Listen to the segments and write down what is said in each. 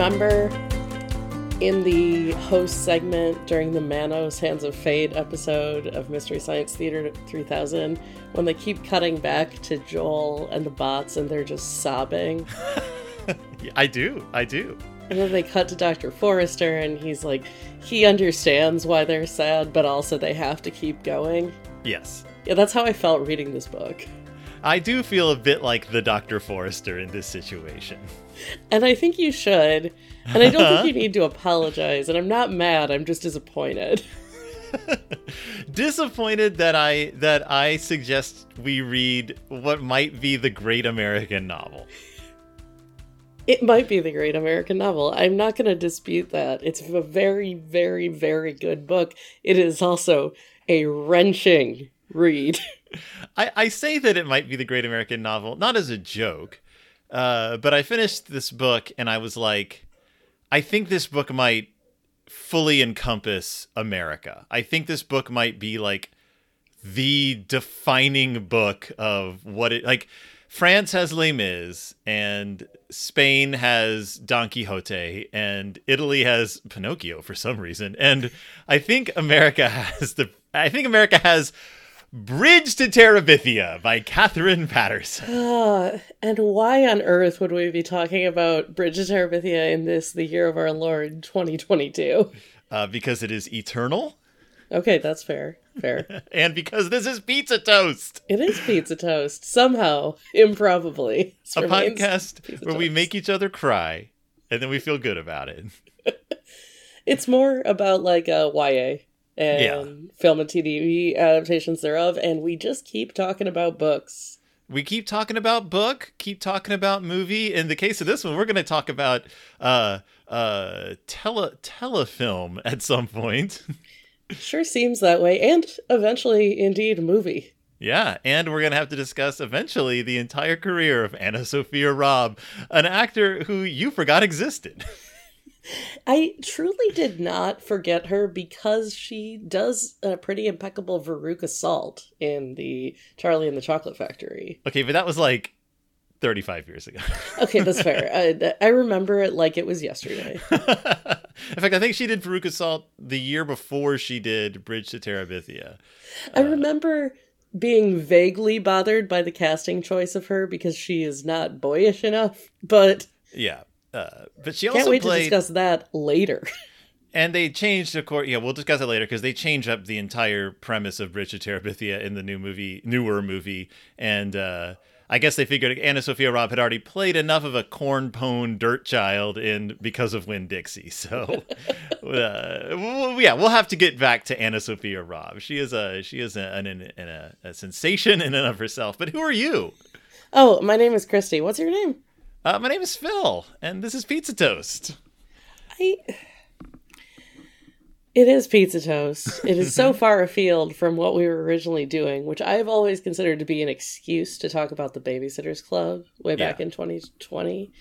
remember in the host segment during the Manos Hands of Fate episode of Mystery Science Theater 3000 when they keep cutting back to Joel and the bots and they're just sobbing? I do. I do. And then they cut to Dr. Forrester and he's like, he understands why they're sad, but also they have to keep going. Yes. Yeah, that's how I felt reading this book. I do feel a bit like the Dr. Forrester in this situation. And I think you should. And I don't think you need to apologize. And I'm not mad, I'm just disappointed. disappointed that I that I suggest we read what might be the great American novel. It might be the great American novel. I'm not going to dispute that. It's a very, very, very good book. It is also a wrenching read. I, I say that it might be the great American novel, not as a joke, uh, but I finished this book and I was like, I think this book might fully encompass America. I think this book might be like the defining book of what it like. France has Les Mis, and Spain has Don Quixote, and Italy has Pinocchio for some reason, and I think America has the. I think America has Bridge to Terabithia by Katherine Paterson. Uh, and why on earth would we be talking about Bridge to Terabithia in this, the year of our Lord 2022? Uh, because it is eternal. Okay, that's fair. Fair. and because this is Pizza Toast. It is Pizza Toast. Somehow, improbably. A podcast where we make each other cry and then we feel good about it. it's more about like a YA and yeah. film and TV adaptations thereof, and we just keep talking about books. We keep talking about book, keep talking about movie. In the case of this one, we're going to talk about uh, uh, tele telefilm at some point. sure seems that way, and eventually, indeed, movie. Yeah, and we're going to have to discuss eventually the entire career of AnnaSophia Robb, an actor who you forgot existed. I truly did not forget her because she does a pretty impeccable Veruca Salt in the Charlie and the Chocolate Factory. Okay, but that was like 35 years ago. okay, that's fair. I, I remember it like it was yesterday. in fact, I think she did Veruca Salt the year before she did Bridge to Terabithia. I uh, remember being vaguely bothered by the casting choice of her because she is not boyish enough, but yeah, uh, but she also can't wait played... to discuss that later. and they changed, of course. Yeah, we'll discuss it later because they change up the entire premise of Bridge to Terabithia in the new movie, newer movie, and uh, I guess they figured AnnaSophia Robb had already played enough of a corn pone dirt child in because of Winn Dixie. So, uh, well, yeah, we'll have to get back to AnnaSophia Robb. She is a she is a, an, an, a, a sensation in and of herself. But who are you? Oh, my name is Christy. What's your name? Uh, my name is Phil, and this is Pizza Toast. I. It is Pizza Toast. It is so far afield from what we were originally doing, which I've always considered to be an excuse to talk about the Babysitters Club way back yeah. in 2020.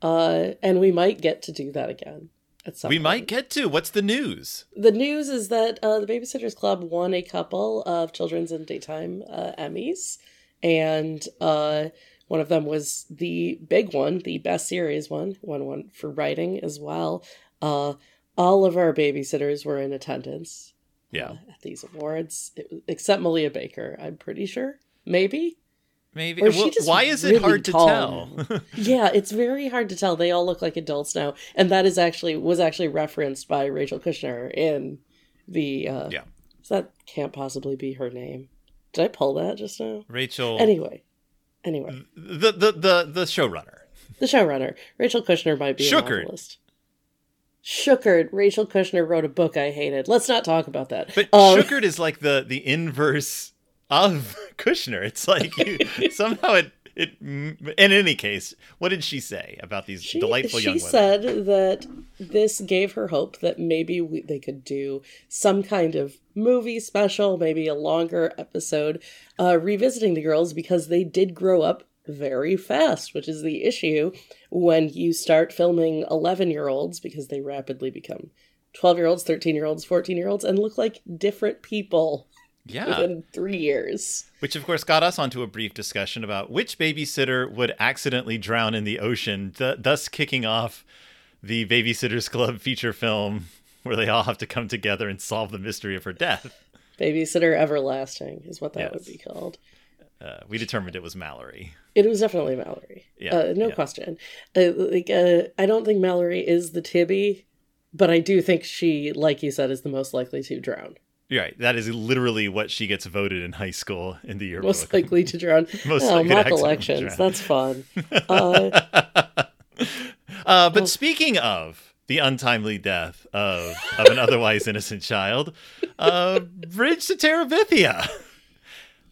Uh, and we might get to do that again. At some we point. might get to. What's the news? The news is that uh, the Babysitters Club won a couple of children's and daytime uh, Emmys, and uh, one of them was the big one, the best series one, one one for writing as well. Uh, all of our babysitters were in attendance. Yeah, uh, at these awards, it, except Malia Baker. I'm pretty sure. Maybe. Maybe. Well, why is it really hard to tell? yeah, it's very hard to tell. They all look like adults now, and that is actually was actually referenced by Rachel Kushner in the. Uh, yeah. So that can't possibly be her name. Did I pull that just now? Rachel. Anyway, Anyway, the the the the showrunner, the showrunner, Rachel Kushner might be Shukert. a novelist. Shukert. Rachel Kushner wrote a book I hated. Let's not talk about that. But um, Shukert is like the the inverse of Kushner. It's like you, somehow it it. In any case, what did she say about these she, delightful young women? She said that this gave her hope that maybe we, they could do some kind of movie special, maybe a longer episode, uh, revisiting the girls because they did grow up very fast, which is the issue when you start filming 11 year olds because they rapidly become 12 year olds, 13 year olds, 14 year olds, and look like different people. Yeah. Within three years. Which, of course, got us onto a brief discussion about which babysitter would accidentally drown in the ocean, th- thus kicking off the Babysitters Club feature film where they all have to come together and solve the mystery of her death. Babysitter Everlasting is what that yes. would be called. Uh, we determined it was Mallory. It was definitely Mallory. Yeah, uh, no yeah. question. Uh, like, uh, I don't think Mallory is the Tibby, but I do think she, like you said, is the most likely to drown. Right. That is literally what she gets voted in high school in the year. Most likely to drown. Most oh, mock elections. That's fun. Uh, uh, but speaking of the untimely death of, of an otherwise innocent child, uh, Bridge to Terabithia.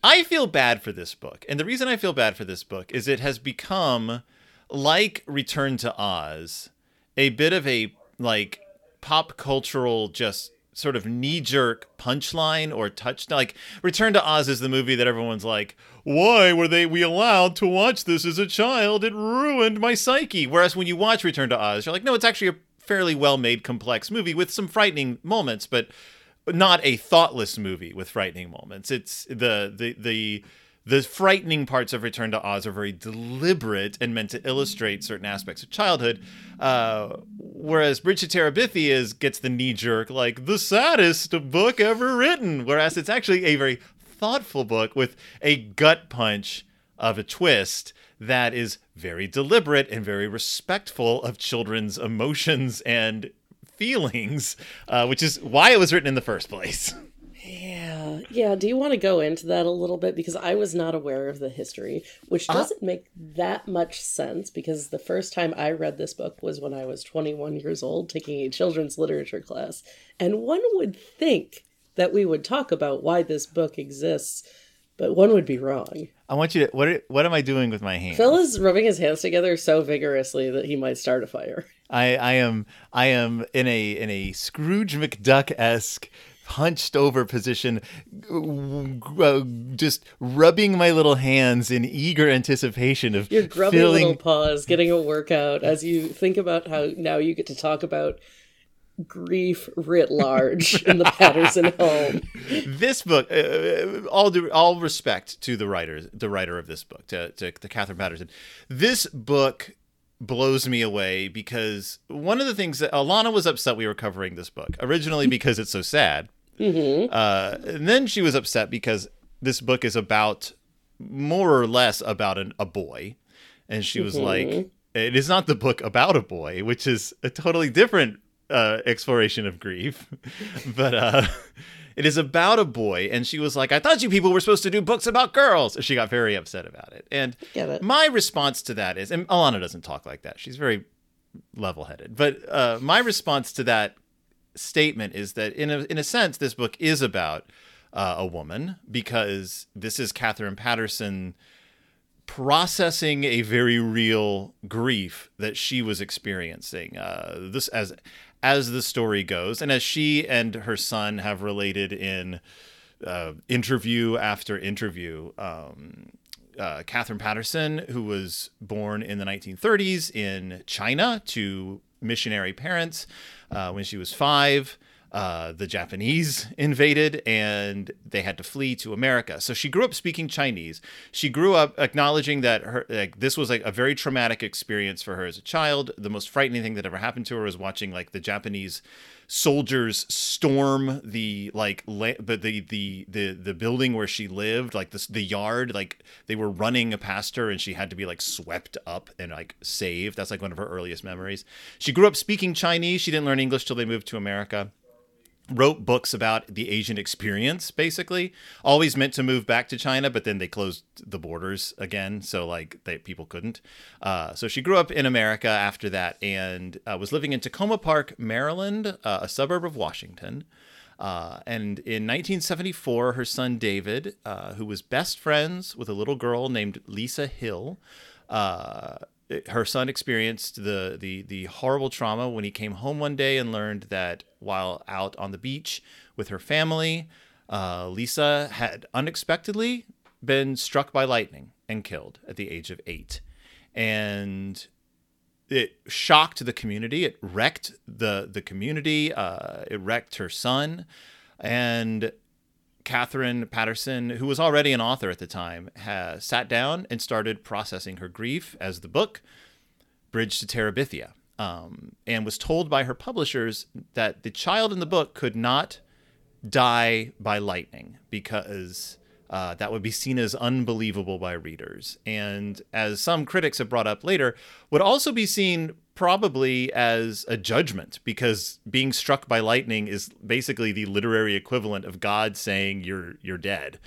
I feel bad for this book. And the reason I feel bad for this book is it has become, like Return to Oz, a bit of a like pop cultural just sort of knee jerk punchline or touchdown. Like Return to Oz is the movie that everyone's like, why were they we allowed to watch this as a child? It ruined my psyche. Whereas when you watch Return to Oz, you're like, no, it's actually a fairly well made, complex movie with some frightening moments, but not a thoughtless movie with frightening moments. It's the the the the frightening parts of Return to Oz are very deliberate and meant to illustrate certain aspects of childhood. Uh, whereas Bridge to is gets the knee jerk like the saddest book ever written. Whereas it's actually a very thoughtful book with a gut punch of a twist that is very deliberate and very respectful of children's emotions and feelings, uh, which is why it was written in the first place. Yeah, yeah. Do you want to go into that a little bit? Because I was not aware of the history, which uh, doesn't uh, make that much sense because the first time I read this book was when I was 21 years old taking a children's literature class. And one would think that we would talk about why this book exists, but one would be wrong. I want you to. What, what am I doing with my hands? Phil is rubbing his hands together so vigorously that he might start a fire. I, I am I am in a in a Scrooge McDuck esque hunched over position, uh, just rubbing my little hands in eager anticipation of your grubby feeling... little paws, getting a workout as you think about how now you get to talk about grief writ large in the Paterson home. This book, uh, uh, all due, all respect to the writer, the writer of this book, to, to, to Katherine Paterson. This book blows me away because one of the things that Alana was upset we were covering this book originally because it's so sad. Mm-hmm. Uh, and then she was upset because this book is about more or less about an, a boy. And she was mm-hmm. like, it is not the book about a boy, which is a totally different uh, exploration of grief. but uh, it is about a boy. And she was like, I thought you people were supposed to do books about girls. She got very upset about it. And it. my response to that is, and Alana doesn't talk like that. She's very level headed. But uh, my response to that statement is that, in a, in a sense, this book is about uh, a woman because this is Katherine Paterson processing a very real grief that she was experiencing. Uh, this as as the story goes, and as she and her son have related in uh, interview after interview. Um, uh, Katherine Paterson, who was born in the 1930s in China to missionary parents uh, when she was five uh, the Japanese invaded and they had to flee to America. So she grew up speaking Chinese. She grew up acknowledging that her like this was like a very traumatic experience for her as a child. The most frightening thing that ever happened to her was watching like the Japanese soldiers storm the like la- but the, the the the building where she lived like the the yard like they were running past her and she had to be like swept up and like saved. That's like one of her earliest memories. She grew up speaking chinese. She didn't learn english till they moved to america wrote books about the Asian experience, basically. Always meant to move back to China, but then they closed the borders again, so like they, people couldn't. Uh, so she grew up in America after that and uh, was living in Takoma Park, Maryland, uh, a suburb of Washington. Uh, and in 1974, her son David, uh, who was best friends with a little girl named Lisa Hill, uh, her son experienced the, the the horrible trauma when he came home one day and learned that while out on the beach with her family, uh, Lisa had unexpectedly been struck by lightning and killed at the age of eight, and it shocked the community. It wrecked the the community. Uh, it wrecked her son, and Katherine Paterson, who was already an author at the time, has sat down and started processing her grief as the book Bridge to Terabithia. um, and was told by her publishers that the child in the book could not die by lightning because uh, that would be seen as unbelievable by readers. And as some critics have brought up later, would also be seen probably as a judgment because being struck by lightning is basically the literary equivalent of God saying you're you're dead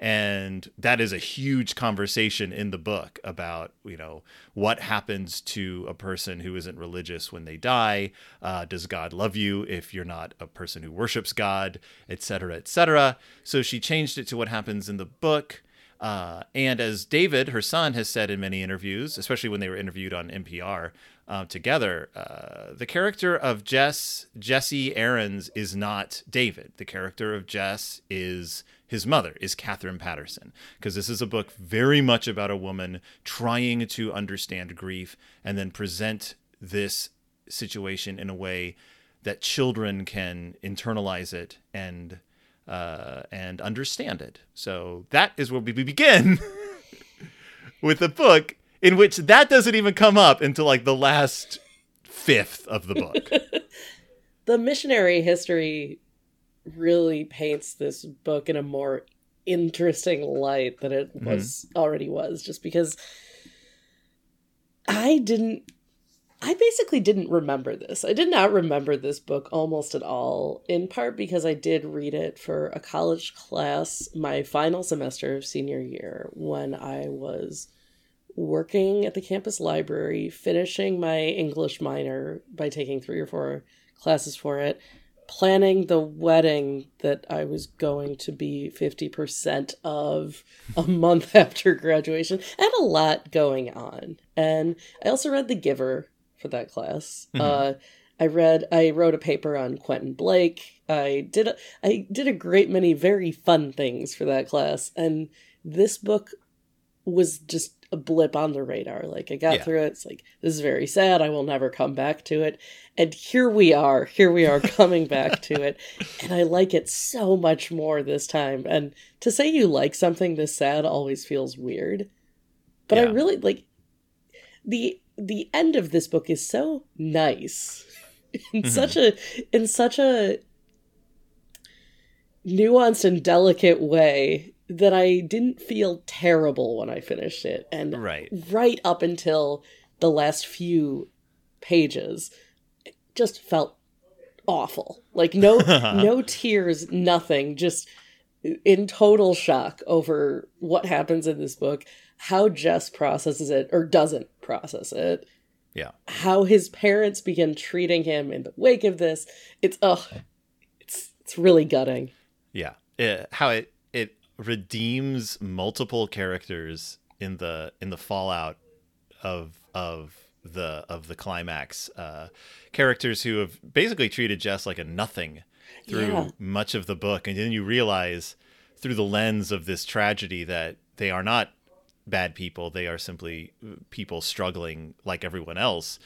and that is a huge conversation in the book about you know what happens to a person who isn't religious when they die. Uh, does god love you if you're not a person who worships god etc etc so she changed it to what happens in the book. Uh, and as David, her son, has said in many interviews, especially when they were interviewed on NPR uh, together, uh, the character of Jess, Jesse Aarons, is not David. The character of Jess is his mother, is Katherine Paterson, because this is a book very much about a woman trying to understand grief and then present this situation in a way that children can internalize it and uh, and understand it. So that is where we begin with a book in which that doesn't even come up until like the last fifth of the book. the missionary history really paints this book in a more interesting light than it mm-hmm. was already was just because I didn't I basically didn't remember this. I did not remember this book almost at all, in part because I did read it for a college class my final semester of senior year when I was working at the campus library, finishing my English minor by taking three or four classes for it, planning the wedding that I was going to be 50% of a month after graduation, and a lot going on. And I also read The Giver for that class. Mm-hmm. Uh, I read, I wrote a paper on Quentin Blake. I did, a, I did a great many very fun things for that class, and this book was just a blip on the radar. Like I got yeah. through it. It's like this is very sad. I will never come back to it. And here we are. Here we are coming back to it. And I like it so much more this time. And to say you like something this sad always feels weird. But yeah. I really like the the end of this book is so nice. In mm-hmm. such a in such a nuanced and delicate way that I didn't feel terrible when I finished it. And right, right up until the last few pages, it just felt awful. Like no no tears, nothing, just in total shock over what happens in this book, how Jess processes it or doesn't process it. Yeah. How his parents begin treating him in the wake of this. It's ugh. It's it's really gutting. Yeah. It, how it redeems multiple characters in the in the fallout of of the of the climax uh characters who have basically treated Jess like a nothing through yeah. much of the book. And then you realize through the lens of this tragedy that they are not bad people. They are simply people struggling like everyone else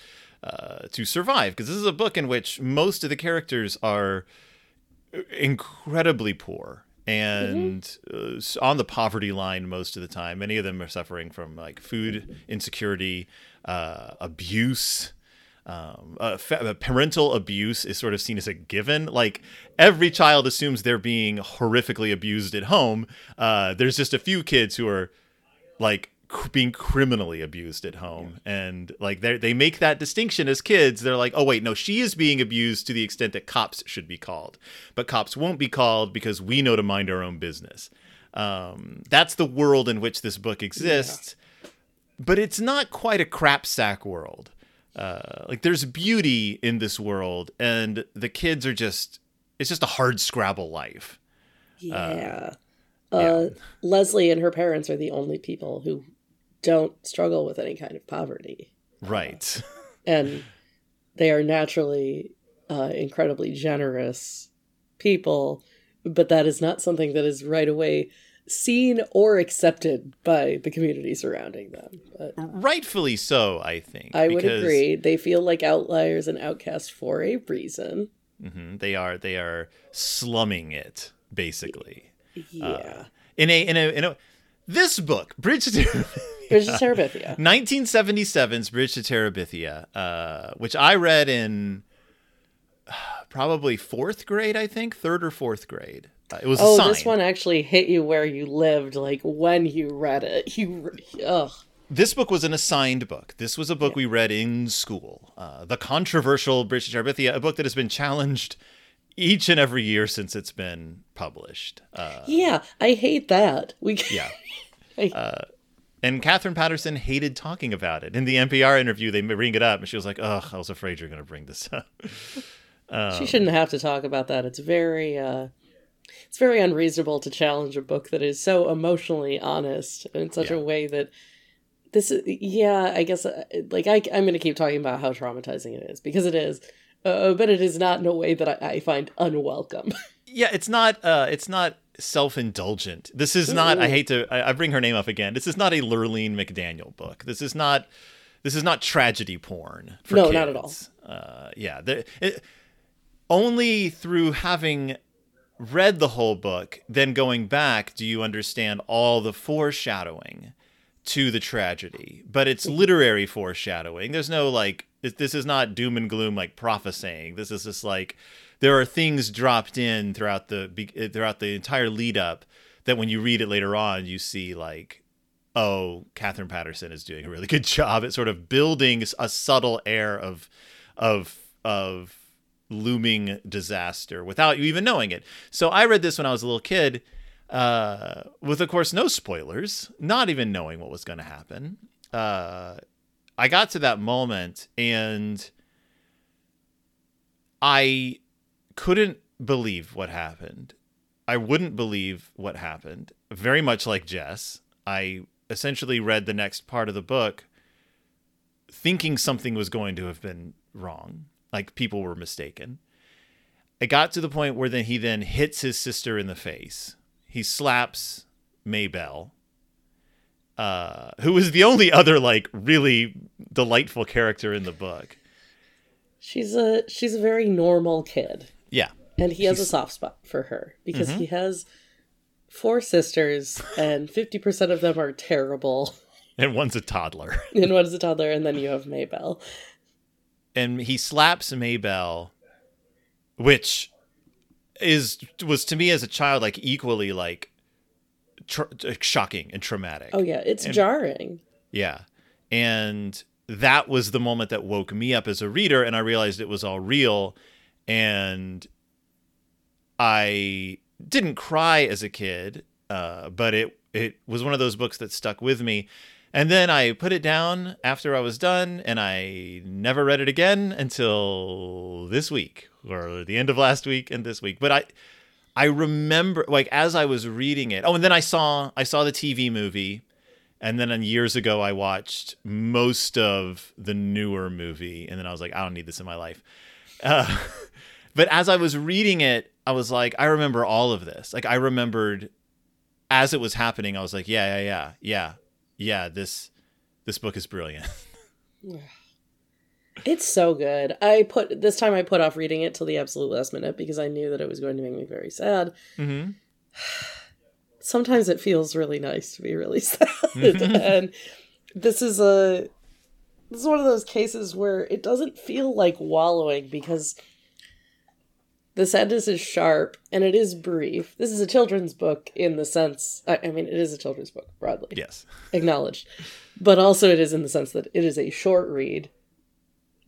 uh, to survive. Because this is a book in which most of the characters are incredibly poor and mm-hmm. uh, on the poverty line most of the time. Many of them are suffering from like food insecurity, uh, abuse. Um, uh, fa- parental abuse is sort of seen as a given. Like every child assumes they're being horrifically abused at home. Uh, there's just a few kids who are like being criminally abused at home. And like they they make that distinction as kids. They're like oh wait no she is being abused to the extent that cops should be called. But cops won't be called because we know to mind our own business. Um, that's the world in which this book exists. Yeah. but it's not quite a crap sack world. Uh, like there's beauty in this world and the kids are just it's just a hard scrabble life. Yeah. Uh, uh, Leslie and her parents are the only people who don't struggle with any kind of poverty. Right. And they are naturally uh, incredibly generous people, but that is not something that is right away seen or accepted by the community surrounding them. But Rightfully so, I think. I would agree. They feel like outliers and outcasts for a reason. Mm-hmm. They are. They are slumming it, basically. Yeah. Uh, in a in a in a this book, Bridge to Bridge to Terabithia. 1977's Bridge to Terabithia, uh, which I read in uh, probably fourth grade, I think, third or fourth grade. Uh, it was Oh, this one actually hit you where you lived, like when you read it. You, ugh. This book was an assigned book. This was a book we read in school. Uh, the controversial Bridge to Terabithia, a book that has been challenged each and every year since it's been published. Uh, Yeah, I hate that. We yeah. I- And Katherine Paterson hated talking about it. In the NPR interview, they bring it up, and she was like, "Ugh, I was afraid you're going to bring this up." she shouldn't have to talk about that. It's very uh it's very unreasonable to challenge a book that is so emotionally honest in such Yeah. a way that this is yeah, I guess uh, like I I'm going to keep talking about how traumatizing it is because it is. Uh, but it is not in a way that I, I find unwelcome. yeah, it's not. Uh, it's not self-indulgent. This is not. I hate to. I, I bring her name up again. This is not a Lurlene McDaniel book. This is not. This is not tragedy porn. For No, not at all. Uh, yeah, the, it, only through having read the whole book, then going back, do you understand all the foreshadowing to the tragedy. But it's literary foreshadowing. There's no like. This is not doom and gloom like prophesying. This is just like there are things dropped in throughout the throughout the entire lead up that when you read it later on, you see like, oh, Katherine Paterson is doing a really good job at sort of building a subtle air of of of looming disaster without you even knowing it. So I read this when I was a little kid, uh, with of course no spoilers, not even knowing what was going to happen. Uh, I got to that moment and I couldn't believe what happened. I wouldn't believe what happened. Very much like Jess, I essentially read the next part of the book thinking something was going to have been wrong, like people were mistaken. It got to the point where then he then hits his sister in the face. He slaps May Belle, uh, who is the only other like really delightful character in the book. she's a she's a very normal kid. Yeah, And he has a soft spot for her because mm-hmm. he has four sisters and 50% of them are terrible. and one's a toddler. And one's a toddler, and then you have May Belle. and he slaps May Belle, which is was to me as a child like equally like tr- shocking and traumatic. Oh, yeah, it's jarring. Yeah. And that was the moment that woke me up as a reader and I realized it was all real and I didn't cry as a kid, uh, but it it was one of those books that stuck with me. And then I put it down after I was done and I never read it again until this week or the end of last week and this week. But I I remember like as I was reading it. Oh, and then I saw I saw the TV movie and then years ago, I watched most of the newer movie, and then I was like, I don't need this in my life. Uh, but as I was reading it, I was like, I remember all of this. Like I remembered as it was happening. I was like, yeah, yeah, yeah, yeah, yeah. This this book is brilliant. It's so good. I put this time I put off reading it till the absolute last minute because I knew that it was going to make me very sad. mm-hmm. Sometimes it feels really nice to be really sad. and this is a this is one of those cases where it doesn't feel like wallowing because the sadness is sharp and it is brief. This is a children's book in the sense I, I mean it is a children's book broadly. Yes. acknowledged but also it is in the sense that it is a short read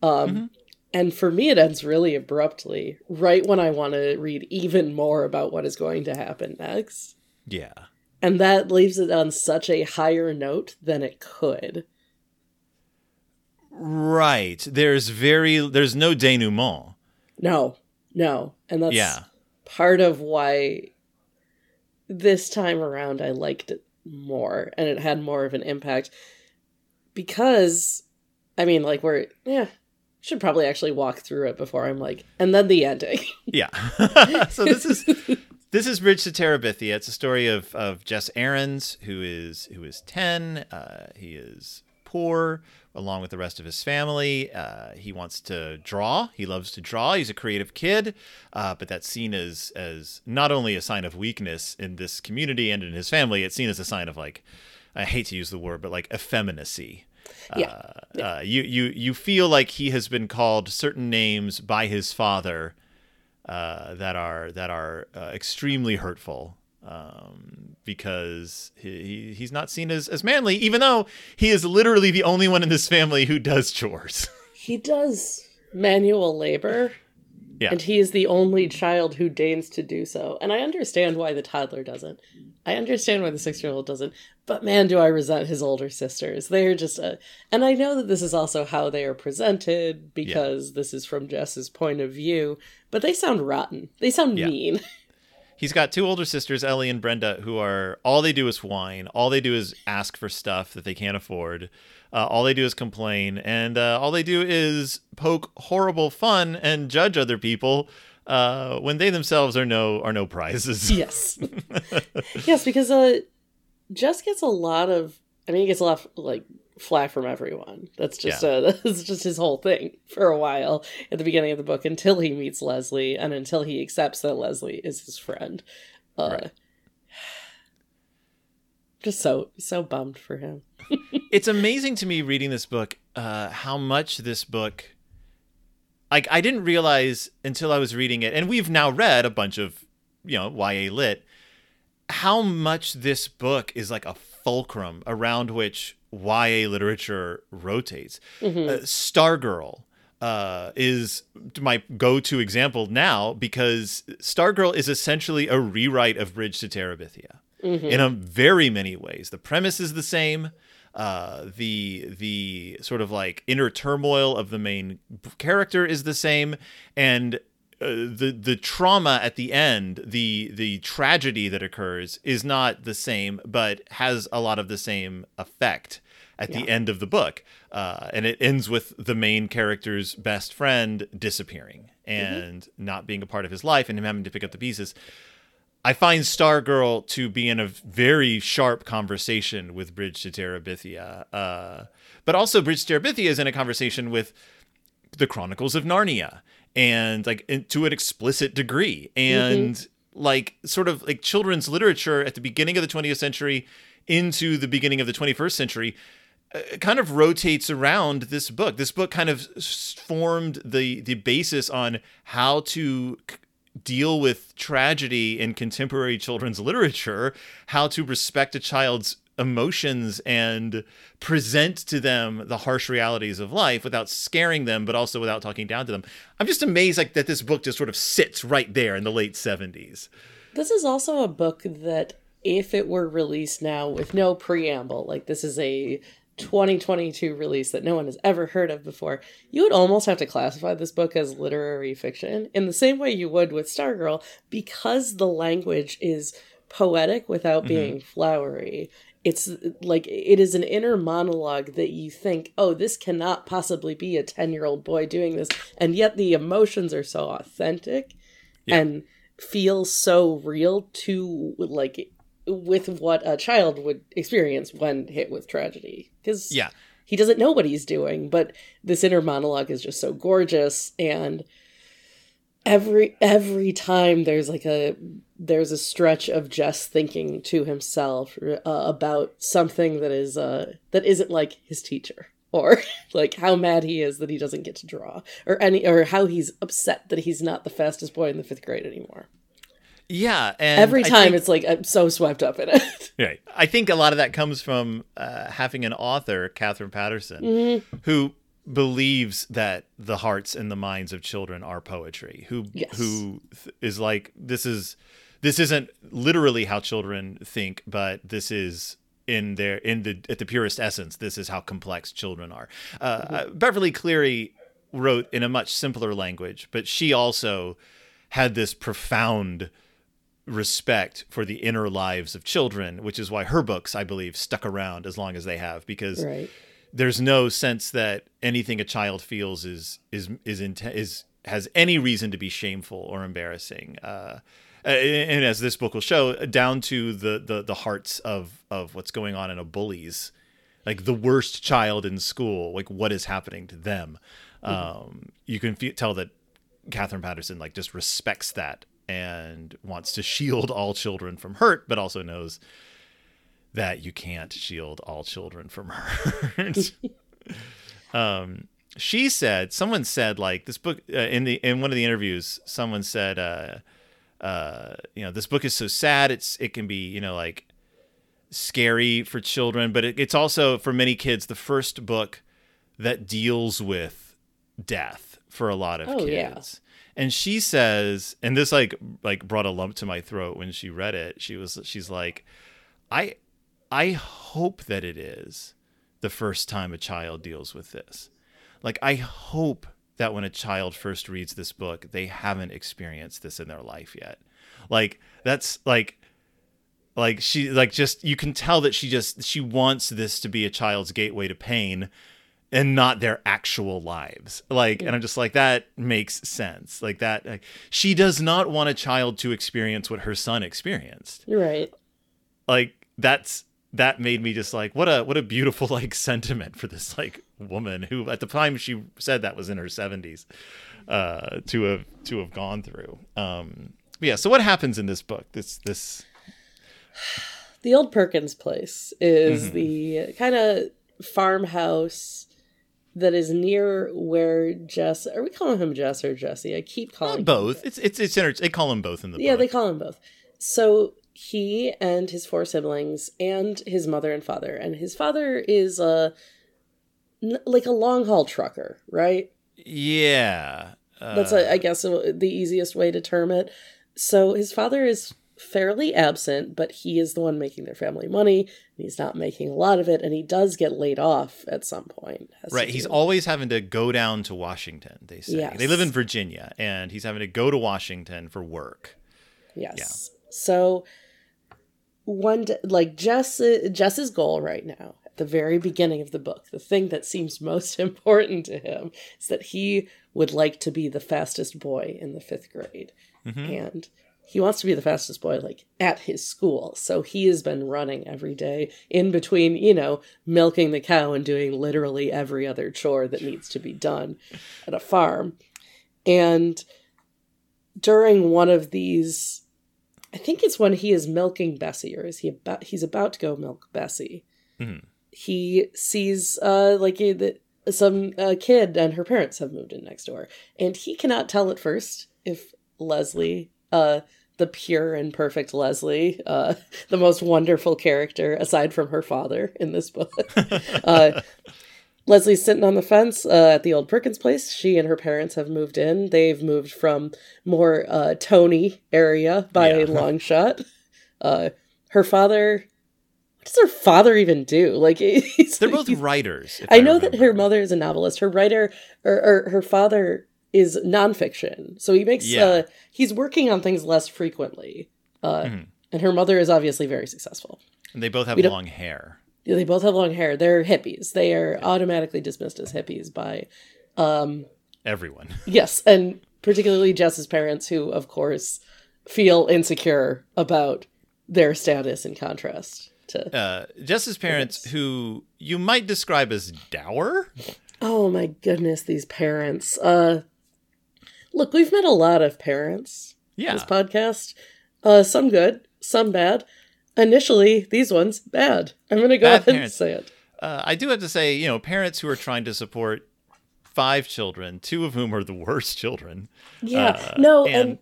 um and for me it ends really abruptly right when i want to read even more about what is going to happen next Yeah. and that leaves it on such a higher note than it could Right. There's very there's no denouement. no no and that's Yeah. part of why this time around I liked it more and it had more of an impact because I mean like we're yeah should probably actually walk through it before I'm like and then the ending. Yeah. so this is this is Bridge to Terabithia. It's a story of of Jess Aarons, who is who is ten. Uh, he is poor, along with the rest of his family. Uh, he wants to draw. He loves to draw. He's a creative kid, uh, but that's seen as as not only a sign of weakness in this community and in his family. It's seen as a sign of like I hate to use the word, but like effeminacy. Yeah. Uh, Yeah. uh, you you you feel like he has been called certain names by his father uh, that are that are uh, extremely hurtful um, because he, he he's not seen as, as manly, even though he is literally the only one in this family who does chores. He does manual labor, yeah, and he is the only child who deigns to do so. And I understand why the toddler doesn't. I understand why the six year old doesn't. But man, do I resent his older sisters. They're just a. And I know that this is also how they are presented because this is from Jess's point of view, but they sound rotten. They sound Yeah. mean. he's got two older sisters, Ellie and Brenda, who are all they do is whine. All they do is ask for stuff that they can't afford. Uh, all they do is complain, and uh, all they do is poke horrible fun and judge other people uh, when they themselves are no are no prizes. yes. yes, because uh Jess gets a lot of I mean he gets a lot of, like flack from everyone. That's just Yeah. uh that's just his whole thing for a while at the beginning of the book until he meets Leslie and until he accepts that Leslie is his friend. Uh Right. just so so bummed for him. it's amazing to me reading this book uh, how much this book like i didn't realize until i was reading it and we've now read a bunch of you know ya lit how much this book is like a fulcrum around which ya literature rotates Mhm. uh, stargirl uh, is my go-to example now because stargirl is essentially a rewrite of bridge to terabithia Mhm. in a very many ways. The premise is the same. Uh, the the sort of like inner turmoil of the main character is the same, and uh, the the trauma at the end, the the tragedy that occurs, is not the same, but has a lot of the same effect at the end of the book. Uh, and it ends with the main character's best friend disappearing and not being a part of his life, and him having to pick up the pieces. I find Stargirl to be in a very sharp conversation with Bridge to Terabithia. Uh, but also, Bridge to Terabithia is in a conversation with the Chronicles of Narnia and like in, to an explicit degree. And like, sort of like children's literature at the beginning of the 20th century into the beginning of the 21st century Uh, kind of rotates around this book. This book kind of formed the the basis on how to deal with tragedy in contemporary children's literature, how to respect a child's emotions and present to them the harsh realities of life without scaring them but also without talking down to them. I'm just amazed like that this book just sort of sits right there in the late 70s. This is also a book that, if it were released now with no preamble, like this is a 2022 release that no one has ever heard of before, you would almost have to classify this book as literary fiction in the same way you would with Stargirl because the language is poetic without mm-hmm. being flowery. It's like it is an inner monologue that you think, oh, this cannot possibly be a 10 year old boy doing this. And yet the emotions are so authentic Yeah. and feel so real to like with what a child would experience when hit with tragedy. Because Yeah. he doesn't know what he's doing but this inner monologue is just so gorgeous. And every every time there's like a there's a stretch of just thinking to himself uh, about something that is uh that isn't like his teacher or like how mad he is that he doesn't get to draw or any or how he's upset that he's not the fastest boy in the fifth grade anymore Yeah, and every time think- it's like i'm so swept up in it Right. I think a lot of that comes from uh, having an author, Katherine Paterson, Mm-hmm. who believes that the hearts and the minds of children are poetry. Who Yes. who th- is like this is this isn't literally how children think, but this is in their in the at the purest essence. This is how complex children are. Uh, Mm-hmm. uh, Beverly Cleary wrote in a much simpler language, but she also had this profound respect for the inner lives of children, which is why her books, I believe, stuck around as long as they have, because right there's no sense that anything a child feels is is is is has any reason to be shameful or embarrassing. Uh, and as this book will show, down to the the, the hearts of of what's going on in a bully's, like the worst child in school, like what is happening to them. Um, you can tell that Katherine Paterson like just respects that and wants to shield all children from hurt, but also knows that you can't shield all children from hurt. um, she said, someone said, like this book uh, in the in one of the interviews, someone said, uh, uh, you know, this book is so sad. It's it can be, you know, like scary for children, but it, it's also for many kids the first book that deals with death for a lot of Oh, kids. yeah. And she says, and this like like brought a lump to my throat when she read it. She was she's like, I I hope that it is the first time a child deals with this. Like I hope that when a child first reads this book, they haven't experienced this in their life yet. Like that's like like she like just you can tell that she just she wants this to be a child's gateway to pain and not their actual lives. Like and i'm just like that makes sense. Like that like, she does not want a child to experience what her son experienced. You're right. like that's that made me just like what a what a beautiful like sentiment for this like woman who at the time she said that was in her 70s uh to have to have gone through. Um yeah so what happens in this book this this? The old Perkins place is Mm-hmm. the kind of farmhouse that is near where Jess. Are we calling him Jess or Jesse? I keep calling him both it's it's it's inter- they call him both in the Yeah, book they call him both. So he and his four siblings and his mother and father, and his father is a like a long haul trucker, right? yeah uh, That's a, I guess uh, the easiest way to term it. So his father is fairly absent, but he is the one making their family money. And he's not making a lot of it, and he does get laid off at some point. Right, he's do- always having to go down to Washington. They say Yes. they live in Virginia, and he's having to go to Washington for work. Yes. So one d- like Jess Jess's goal right now at the very beginning of the book, the thing that seems most important to him is that he would like to be the fastest boy in the 5th grade. Mm-hmm. And he wants to be the fastest boy like at his school. So he has been running every day in between, you know, milking the cow and doing literally every other chore that needs to be done at a farm. And during one of these I think it's when he is milking Bessie, or is he about? He's about to go milk Bessie. Mhm. He sees, uh, like a, the, some uh, kid and her parents have moved in next door, and he cannot tell at first if Leslie, uh, the pure and perfect Leslie, uh, the most wonderful character aside from her father in this book, uh, Leslie's sitting on the fence uh, at the old Perkins place. She and her parents have moved in. They've moved from more uh, Tony area by a long shot. Uh, her father, what does her father even do? Like They're both writers. I know that her mother is a novelist. Her writer or, or her father is nonfiction, so he makes. Yeah. Uh, he's working on things less frequently. Uh, Mhm. And her mother is obviously very successful. And they both have long hair. Yeah, they both have long hair. They're hippies. They are automatically dismissed as hippies by um, Everyone. Yes, and particularly Jess's parents, who, of course, feel insecure about their status in contrast to. Uh, Jess's parents, who you might describe as dour. Oh my goodness, these parents. Uh, look, we've met a lot of parents Yeah. this podcast. Uh, some good, some bad. Initially, these ones bad. I'm gonna go Bad ahead and say it. Uh, I do have to say, you know, parents who are trying to support five children, two of whom are the worst children. Yeah, Uh, no, and- and,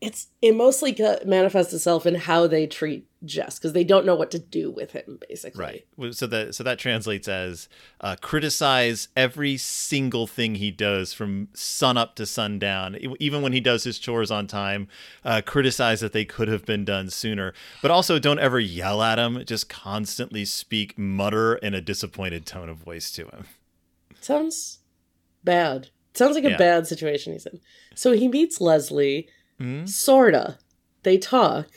it's it mostly manifests itself in how they treat Jess because they don't know what to do with him, basically. Right. So that so that translates as uh, criticize every single thing he does from sun up to sundown. Even when he does his chores on time, uh, criticize that they could have been done sooner. But also don't ever yell at him. Just constantly speak, mutter in a disappointed tone of voice to him. Sounds bad. Sounds like a Yeah. bad situation he's in. So he meets Leslie, Mhm. sorta. They talk.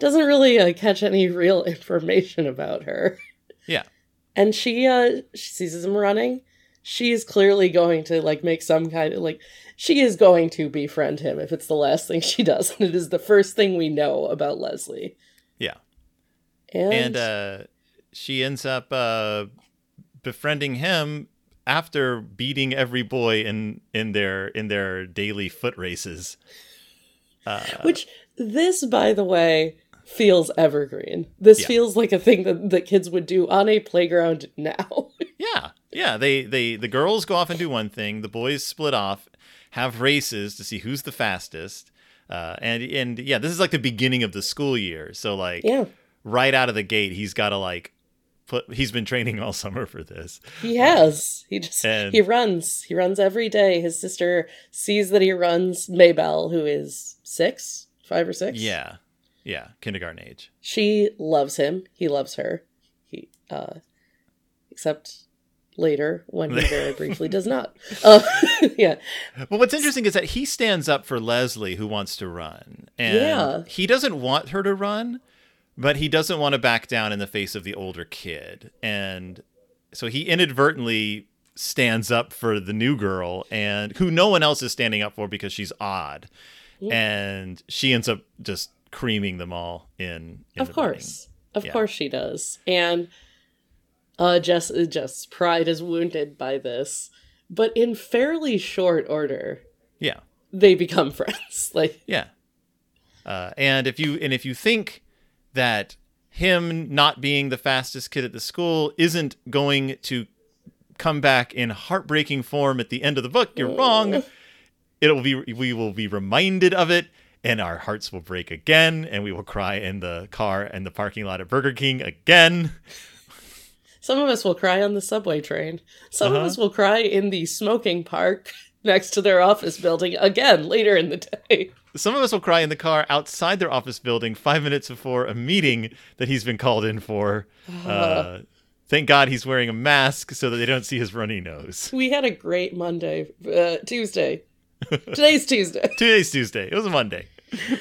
Doesn't really uh, catch any real information about her. Yeah. And she uh she sees him running. She is clearly going to like make some kind of like she is going to befriend him if it's the last thing she does, and it is the first thing we know about Leslie. Yeah. And, And uh, she ends up uh, befriending him after beating every boy in in their in their daily foot races. Uh, Which this, by the way, feels evergreen. This Yeah. feels like a thing that, that kids would do on a playground now. Yeah, yeah. They they the girls go off and do one thing. The boys split off, have races to see who's the fastest. Uh, and and yeah, this is like the beginning of the school year. So like yeah. right out of the gate, he's got to like put. He's been training all summer for this. He has. He just And- he runs. He runs every day. His sister sees that he runs. May Belle, who is six, five or six. Yeah, yeah. Kindergarten age. She loves him. He loves her. He uh except later when he very briefly does not. Uh, yeah. Well, what's interesting is that he stands up for Leslie, who wants to run, and Yeah. he doesn't want her to run, but he doesn't want to back down in the face of the older kid, and so he inadvertently stands up for the new girl, and who no one else is standing up for because she's odd, and she ends up just creaming them all in. in Of course. Of Yeah. course she does. And uh Jess Jess pride is wounded by this. But in fairly short order. Yeah. they become friends. Like Yeah. Uh, and if you and if you think that him not being the fastest kid at the school isn't going to come back in heartbreaking form at the end of the book, you're wrong. It will be we will be reminded of it and our hearts will break again and we will cry in the car and the parking lot at Burger King again. some of us will cry on the subway train. Some Uh-huh. of us will cry in the smoking park next to their office building again later in the day. Some of us will cry in the car outside their office building 5 minutes before a meeting that he's been called in for. Uh, thank God he's wearing a mask so that they don't see his runny nose. We had a great Monday, uh, Tuesday. Today's Tuesday. Today's Tuesday. It was a Monday.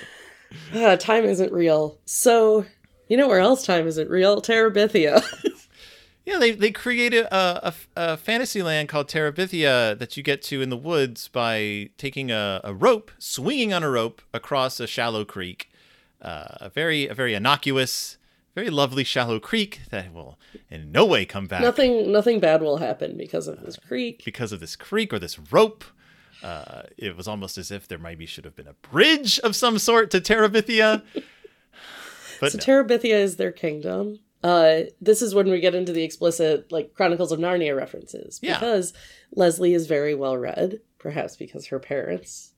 Uh, time isn't real. So, you know where else time isn't real? Terabithia. Yeah, they, they created a, a, a fantasy land called Terabithia that you get to in the woods by taking a, a rope, swinging on a rope across a shallow creek. Uh, a very a very innocuous, very lovely shallow creek that will in no way come back nothing nothing bad will happen because of this creek. because of this creek or this rope. Uh, it was almost as if there maybe should have been a bridge of some sort to Terabithia. But So no. Terabithia is their kingdom. Uh, this is when we get into the explicit like Chronicles of Narnia references Yeah. because Leslie is very well read, perhaps because her parents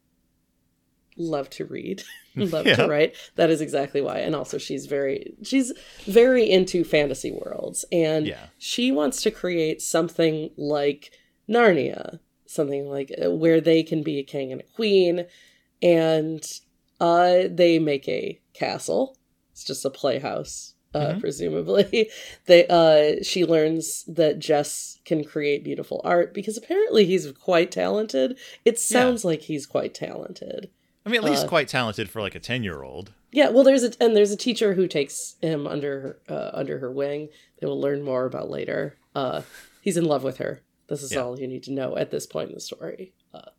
love to read, love Yeah. to write. That is exactly why. And also she's very she's very into fantasy worlds and Yeah. she wants to create something like Narnia, something like uh, where they can be a king and a queen and uh they make a castle. It's just a playhouse. Uh, Mhm. presumably they uh she learns that jess can create beautiful art because apparently he's quite talented it sounds like he's quite talented I mean, at least uh, quite talented for like a ten year old. yeah, well, there's a and there's a teacher who takes him under uh, under her wing. They will learn more about later. Uh, he's in love with her. This is Yeah. all you need to know at this point in the story. Uh,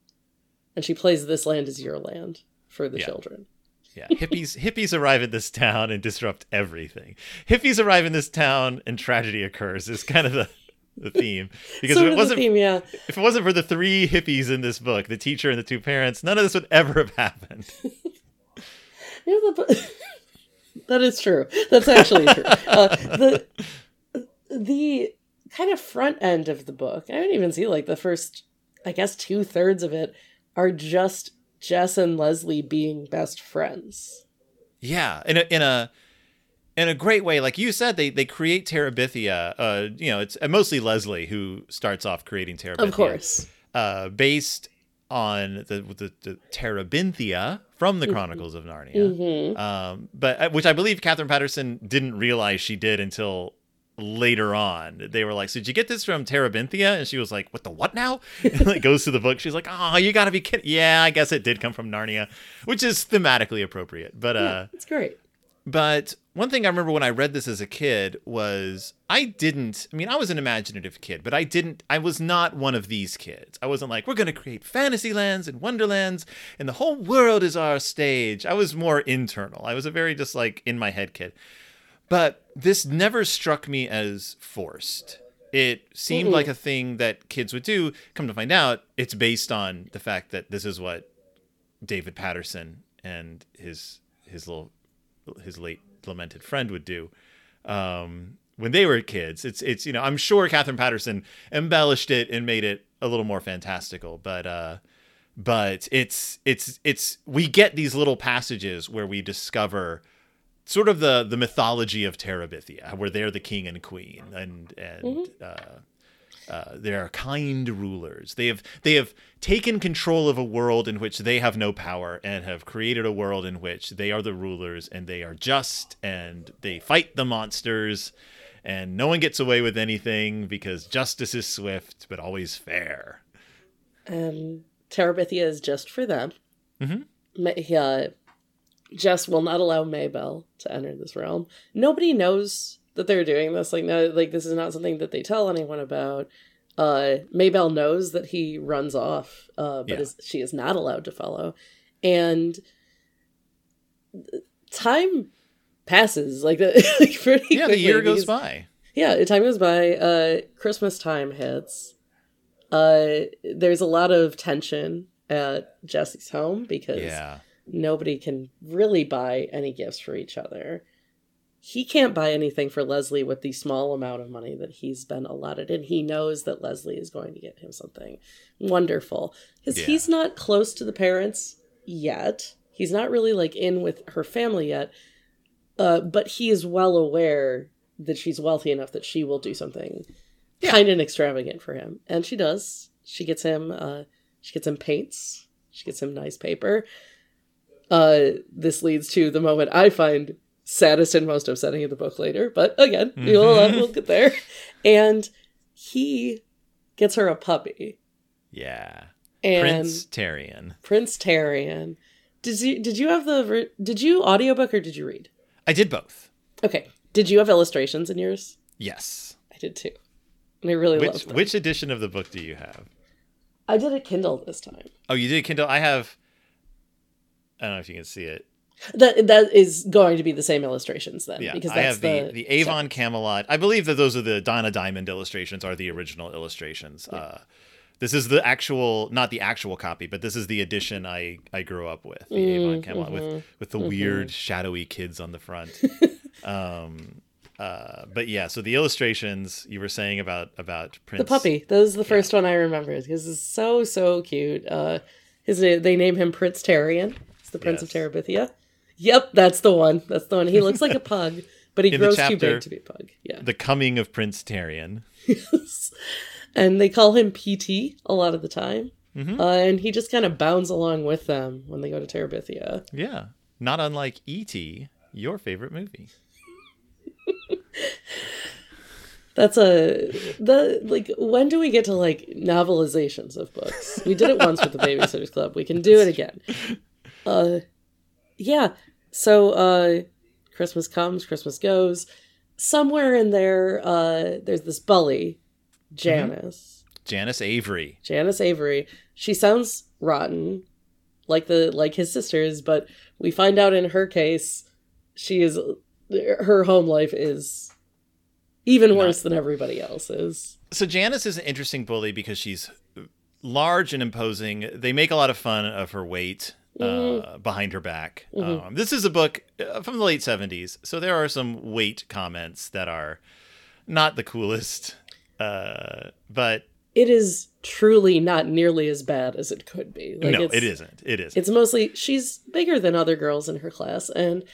and she plays "This Land Is Your Land" for the Yeah. children. Yeah, hippies hippies arrive at this town and disrupt everything. Hippies arrive in this town and tragedy occurs is kind of the, the theme. Because if it wasn't theme, yeah. if it wasn't for the three hippies in this book, the teacher and the two parents, none of this would ever have happened. The, that is true. That's actually true. Uh, the the kind of front end of the book, I don't even see like the first, I guess two thirds of it are just Jess and Leslie being best friends. Yeah, in a in a in a great way. Like you said, they they create Terabithia. Uh, you know, it's mostly Leslie who starts off creating Terabithia. Of course. uh, based on the the, the Terebinthia from the Chronicles of Narnia. hmm Um, but uh, which I believe Katherine Paterson didn't realize she did until later on. They were like, "So did you get this from Terebinthia?" And she was like, "What the what now?" and like goes to the book. She's like, "Oh, you got to be kidding!" Yeah, I guess it did come from Narnia, which is thematically appropriate. But uh, it's great. but one thing I remember when I read this as a kid was I didn't, I mean, I was an imaginative kid, but I didn't, I was not one of these kids. I wasn't like, we're going to create fantasy lands and wonderlands and the whole world is our stage. I was more internal. I was a very just like in my head kid. But this never struck me as forced. It seemed Mhm. like a thing that kids would do. Come to find out, it's based on the fact that this is what David Paterson and his his little his late lamented friend would do um, when they were kids. It's it's you know I'm sure Katherine Paterson embellished it and made it a little more fantastical, but uh, but it's it's it's we get these little passages where we discover sort of the the mythology of Terabithia, where they're the king and queen, and and Mm-hmm. uh, uh, they are kind rulers. They have they have taken control of a world in which they have no power, and have created a world in which they are the rulers, and they are just, and they fight the monsters, and no one gets away with anything because justice is swift but always fair. and Terabithia is just for them. Mhm. Ma- uh, Jess will not allow May Belle to enter this realm. Nobody knows that they're doing this. Like, no, like this is not something that they tell anyone about. Uh, May Belle knows that he runs off, uh, but Yeah. is, she is not allowed to follow. And time passes like, like pretty Yeah, the year goes by. yeah, time goes by. Uh, Christmas time hits. Uh, there's a lot of tension at Jesse's home because Yeah. Nobody can really buy any gifts for each other. He can't buy anything for Leslie with the small amount of money that he's been allotted, and he knows that Leslie is going to get him something wonderful. Because Yeah. he's not close to the parents yet. He's not really like in with her family yet. Uh, but he is well aware that she's wealthy enough that she will do something Yeah. kind and extravagant for him, and she does. She gets him. Uh, she gets him paints. She gets him nice paper. Uh, this leads to the moment I find saddest and most upsetting in the book later. But again, we'll, uh, we'll get there. And he gets her a puppy. Yeah. And Prince Terrien. Prince Terrien. Did you did you have the did you audiobook or did you read? I did both. Okay. Did you have illustrations in yours? Yes. I did too. And I really Which loved them. which edition of the book do you have? I did a Kindle this time. Oh, you did Kindle. I have. I don't know if you can see it. That that is going to be the same illustrations then. Yeah, because I have the the Avon Camelot. I believe that those are the Donna Diamond illustrations. Are the original illustrations. Uh, this is the actual, not the actual copy, but this is the edition I I grew up with. The Mm, Avon Camelot mm-hmm, with with the weird shadowy kids on the front. um. Uh, but yeah, so the illustrations you were saying about about Prince The puppy. That was the first one I remember because it's so so cute. Uh, his they name him Prince Terrien. The Prince of Yes. Terabithia. Yep, that's the one. That's the one. He looks like a pug, but he In grows too big to be a pug. Yeah. The Coming of Prince Terrien. and they call him PT a lot of the time. Mhm. Uh, and he just kind of bounds along with them when they go to Terabithia. Yeah, not unlike E.T., your favorite movie. That's a the like when do we get to like novelizations of books? We did it once with the Babysitters Club. We can do it again. Uh yeah. So uh Christmas comes, Christmas goes. Somewhere in there uh there's this bully, Janice. Janice Avery. Janice Avery. She sounds rotten like the like his sisters, but we find out in her case she is her home life is even worse than everybody else's. So Janice is an interesting bully because she's large and imposing. They make a lot of fun of her weight uh, behind her back. Um, this is a book uh, from the late '70s, so there are some weight comments that are not the coolest, uh, but It is truly not nearly as bad as it could be. Like no, it isn't. It isn't. It's mostly she's bigger than other girls in her class, and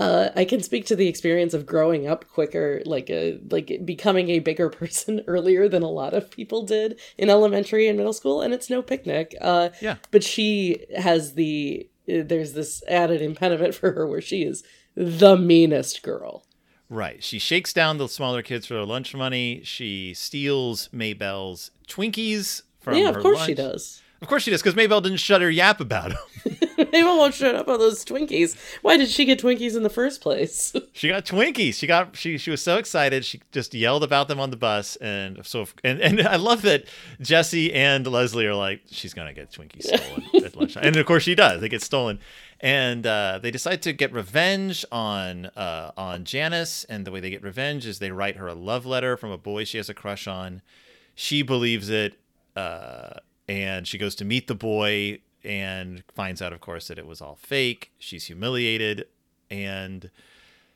uh, I can speak to the experience of growing up quicker, like a like becoming a bigger person earlier than a lot of people did in elementary and middle school, and it's no picnic. Uh, Yeah. but she has the uh, there's this added impediment for her where she is the meanest girl. Right. She shakes down the smaller kids for their lunch money. She steals May Belle's Twinkies from yeah, her of course she does. Of course she does, because May Belle didn't shut her yap about them. May Belle won't shut up on those Twinkies. Why did she get Twinkies in the first place? She got Twinkies. She got she she was so excited. She just yelled about them on the bus, and so and and I love that Jesse and Leslie are like, she's gonna get Twinkies stolen at lunchtime, and of course she does. They get stolen, and uh, they decide to get revenge on uh, on Janice. And the way they get revenge is they write her a love letter from a boy she has a crush on. She believes it, uh, and she goes to meet the boy and finds out, of course, that it was all fake. She's humiliated, and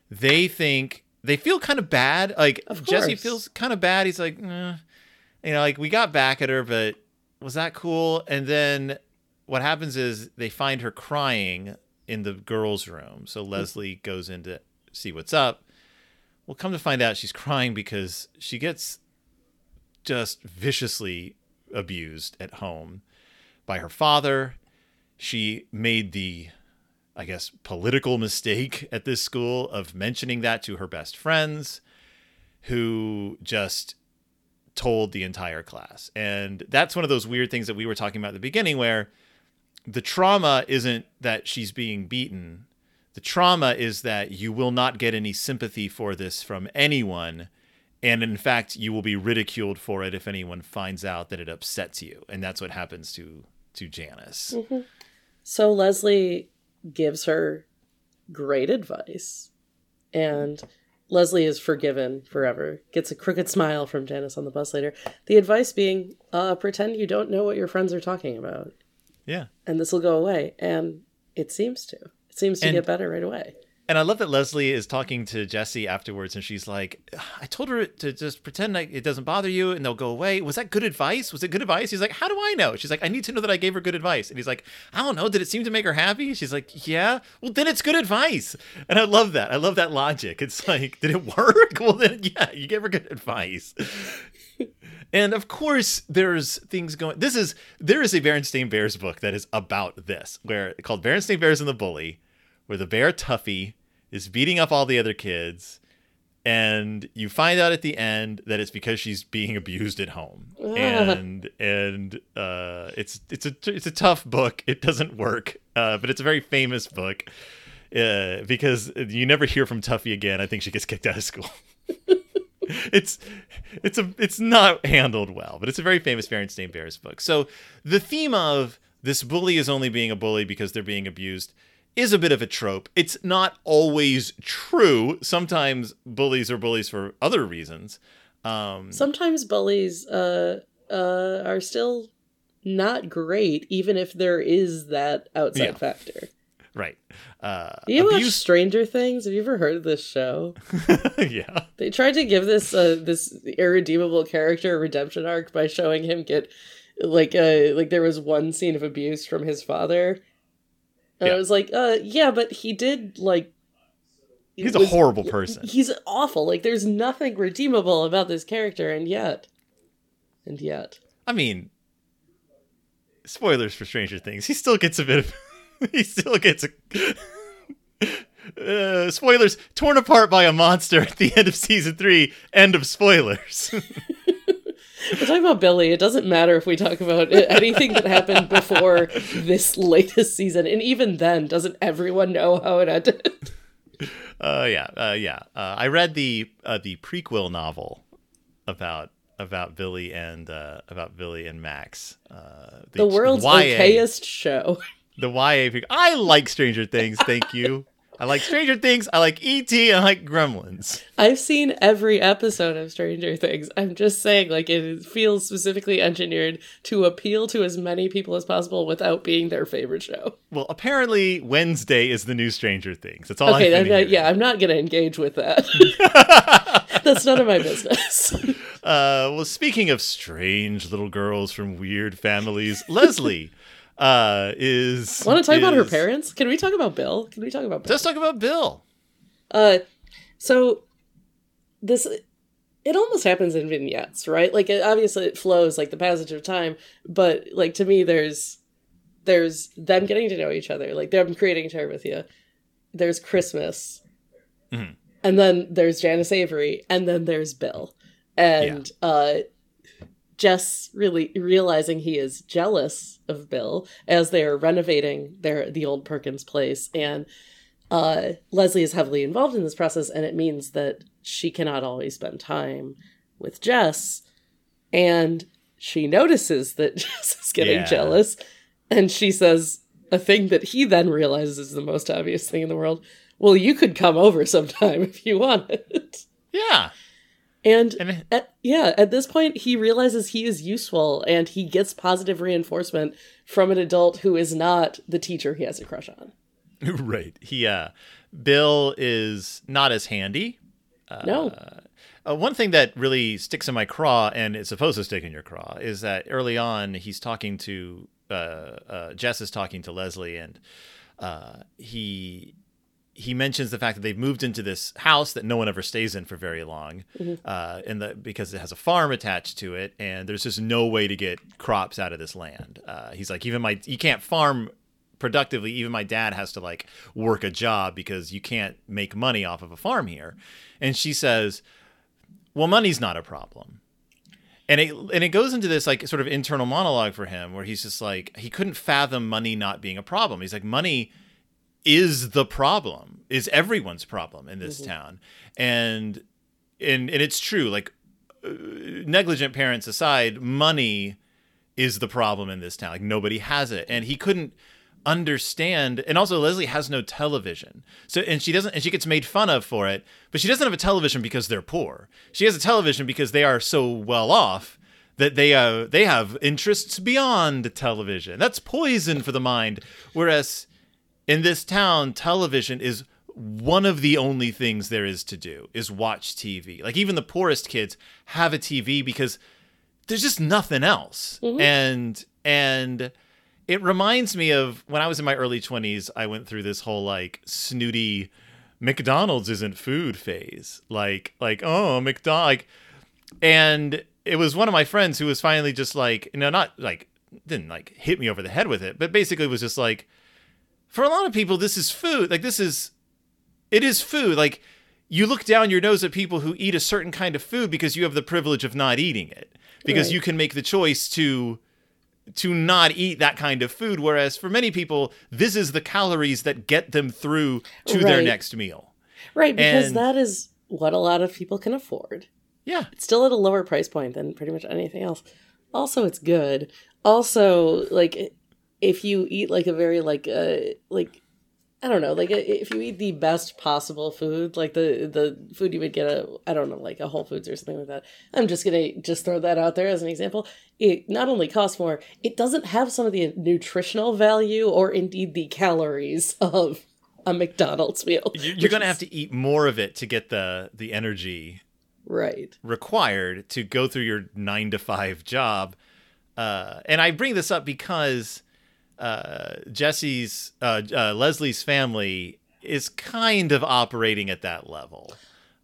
they think they feel kind of bad. Like Of Jesse feels kind of bad. He's like, eh. you know, like we got back at her, but was that cool? And then what happens is they find her crying in the girls' room. So Leslie goes in to see what's up. Well, come to find out, she's crying because she gets just viciously abused at home by her father. She made the, I guess, political mistake at this school of mentioning that to her best friends, who just told the entire class. And that's one of those weird things that we were talking about at the beginning where the trauma isn't that she's being beaten. The trauma is that you will not get any sympathy for this from anyone. And in fact, you will be ridiculed for it if anyone finds out that it upsets you. And that's what happens to to Janice. So Leslie gives her great advice, and Leslie is forgiven forever. Gets a crooked smile from Janice on the bus later. The advice being, uh, pretend you don't know what your friends are talking about, Yeah. and this will go away. And it seems to. It seems to And- get better right away. And I love that Leslie is talking to Jesse afterwards, and she's like, "I told her to just pretend like it doesn't bother you, and they'll go away. Was that good advice? Was it good advice?" He's like, "How do I know?" She's like, "I need to know that I gave her good advice." And he's like, "I don't know. Did it seem to make her happy?" She's like, "Yeah." Well, then it's good advice, and I love that. I love that logic. It's like, did it work? Well, then yeah, you gave her good advice. And of course, there's things going. This is there is a Berenstain Bears book that is about this, where called Berenstain Bears and the Bully, where the bear Tuffy is beating up all the other kids, and you find out at the end that it's because she's being abused at home, and and uh, it's it's a it's a tough book. It doesn't work, uh, but it's a very famous book uh, because you never hear from Tuffy again. I think she gets kicked out of school. it's it's a it's not handled well, but it's a very famous Berenstain Bears book. So the theme of this bully is only being a bully because they're being abused is a bit of a trope. It's not always true. Sometimes bullies are bullies for other reasons. Um, Sometimes bullies uh, uh, are still not great, even if there is that outside Yeah. factor. right. Uh, you watch. Stranger Things? Have you ever heard of this show? yeah. They tried to give this uh, this irredeemable character a redemption arc by showing him get like uh like there was one scene of abuse from his father. And I was like, uh yeah, but he did like He's a horrible person. He's awful. Like there's nothing redeemable about this character and yet and yet. I mean, spoilers for Stranger Things. He still gets a bit of. he still gets a. Uh, spoilers torn apart by a monster at the end of season three. End of spoilers. We're talking about Billy. It doesn't matter if we talk about anything that happened before this latest season. And even then, doesn't everyone know how it ended? uh, yeah, uh, yeah. Uh, I read the uh, the prequel novel about about Billy and uh, about Billy and Max. Uh, The world's YA okayest show. The YA. I like Stranger Things. Thank you. I like Stranger Things. I like ET. I like Gremlins. I've seen every episode of Stranger Things. I'm just saying, like, it feels specifically engineered to appeal to as many people as possible without being their favorite show. Well, apparently Wednesday is the new Stranger Things. That's all Okay, I've been hearing. yeah, I'm not going to engage with that. That's none of my business. Uh, well, speaking of strange little girls from weird families, Leslie uh, is. Want to talk about her parents? Can we talk about Bill? Can we talk about Bill? Let's talk about Bill. Uh, so this it almost happens in vignettes, right? Like it, obviously it flows like the passage of time, but like to me, there's there's them getting to know each other, like them creating Terabithia. There's Christmas, Mhm. and then there's Janice Avery, and then there's Bill, and uh. Jess really realizing he is jealous of Bill as they are renovating their the old Perkins place, and uh, Leslie is heavily involved in this process, and it means that she cannot always spend time with Jess. And she notices that Jess is getting Yeah. jealous, and she says a thing that he then realizes is the most obvious thing in the world. Well, you could come over sometime if you wanted. Yeah. And And at, yeah, at this point, he realizes he is useful and he gets positive reinforcement from an adult who is not the teacher he has a crush on. right. He uh Bill is not as handy. no. Uh, one thing that really sticks in my craw, and it's supposed to stick in your craw, is that early on he's talking to uh, uh, Jess is talking to Leslie, and uh, he he mentions the fact that they've moved into this house that no one ever stays in for very long, uh, and the because it has a farm attached to it, and there's just no way to get crops out of this land. Uh, he's like, even my you can't farm productively. Even my dad has to like work a job because you can't make money off of a farm here. And she says, "Well, money's not a problem." and it and it goes into this like sort of internal monologue for him where he's just like he couldn't fathom money not being a problem. He's like money is the problem, is everyone's problem in this town, and and and it's true. Like uh, negligent parents aside, money is the problem in this town. Like nobody has it, and he couldn't understand and also Leslie has no television. So and she doesn't and she gets made fun of for it, but she doesn't have a television because they're poor. She has a television because they are so well off that they uh they have interests beyond television. That's poison for the mind. Whereas in this town, television is one of the only things there is to do is watch TV. Like even the poorest kids have a TV because there's just nothing else. Mm-hmm. And and it reminds me of when I was in my early 20s, I went through this whole like snooty McDonald's isn't food phase. Like like oh, McDonald like and it was one of my friends who was finally just like, you know, not like didn't like hit me over the head with it, but basically was just like for a lot of people this is food. Like this is it is food. Like you look down your nose at people who eat a certain kind of food because you have the privilege of not eating it. Because Right. you can make the choice to to not eat that kind of food whereas for many people this is the calories that get them through to their next meal. Right, because And- that is what a lot of people can afford. Yeah. It's still at a lower price point than pretty much anything else. Also, it's good. Also, like if you eat like a very like uh like I don't know, like if you eat the best possible food, like the the food you would get a I don't know, like a Whole Foods or something like that. I'm just gonna just throw that out there as an example. It not only costs more, it doesn't have some of the nutritional value or indeed the calories of a McDonald's meal. You're going to is- have to eat more of it to get the the energy right. required to go through your nine to five job. Uh, and I bring this up because uh, Jesse's, uh, uh, Leslie's family is kind of operating at that level.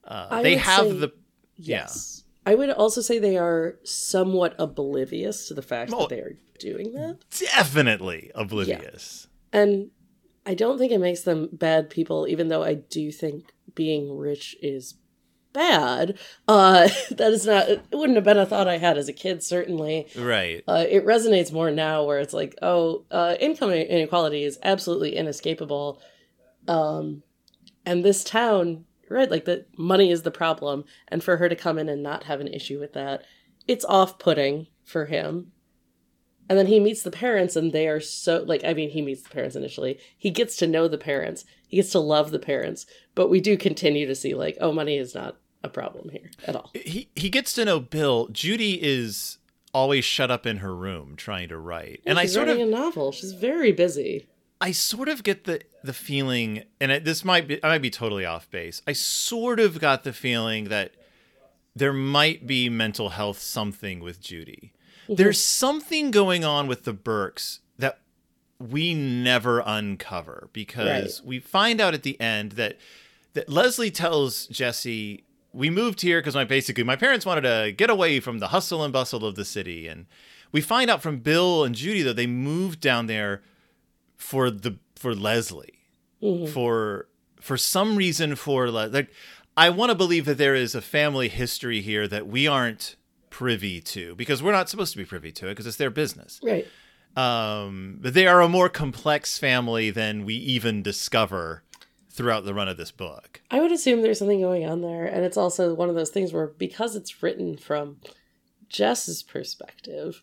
Uh, they have the Yes. I would also say they are somewhat oblivious to the fact Oh. that they are doing that. definitely oblivious. And I don't think it makes them bad people, even though I do think being rich is bad. Uh, that is not, it wouldn't have been a thought I had as a kid, certainly. Right. Uh, it resonates more now where it's like, oh, uh, income inequality is absolutely inescapable. Um, and this town, right, like the money is the problem. And for her to come in and not have an issue with that, it's off putting for him. And then he meets the parents, and they are so like, I mean, he meets the parents initially. He gets to know the parents, he gets to love the parents. But we do continue to see, like, oh, money is not a problem here at all. he he gets to know Bill. Judy is always shut up in her room trying to write, and I sort of writing a novel. She's very busy. I sort of get the the feeling, and it, this might be I might be totally off base. I sort of got the feeling that there might be mental health something with Judy. Mm-hmm. There's something going on with the Burkes that we never uncover because we find out at the end that that Leslie tells Jesse, "We moved here because my basically my parents wanted to get away from the hustle and bustle of the city." And we find out from Bill and Judy that they moved down there for the for Leslie, mm-hmm. for for some reason for like I want to believe that there is a family history here that we aren't privy to because we're not supposed to be privy to it because it's their business. Right. Um, but they are a more complex family than we even discover throughout the run of this book. I would assume there's something going on there. And it's also one of those things where because it's written from Jess's perspective,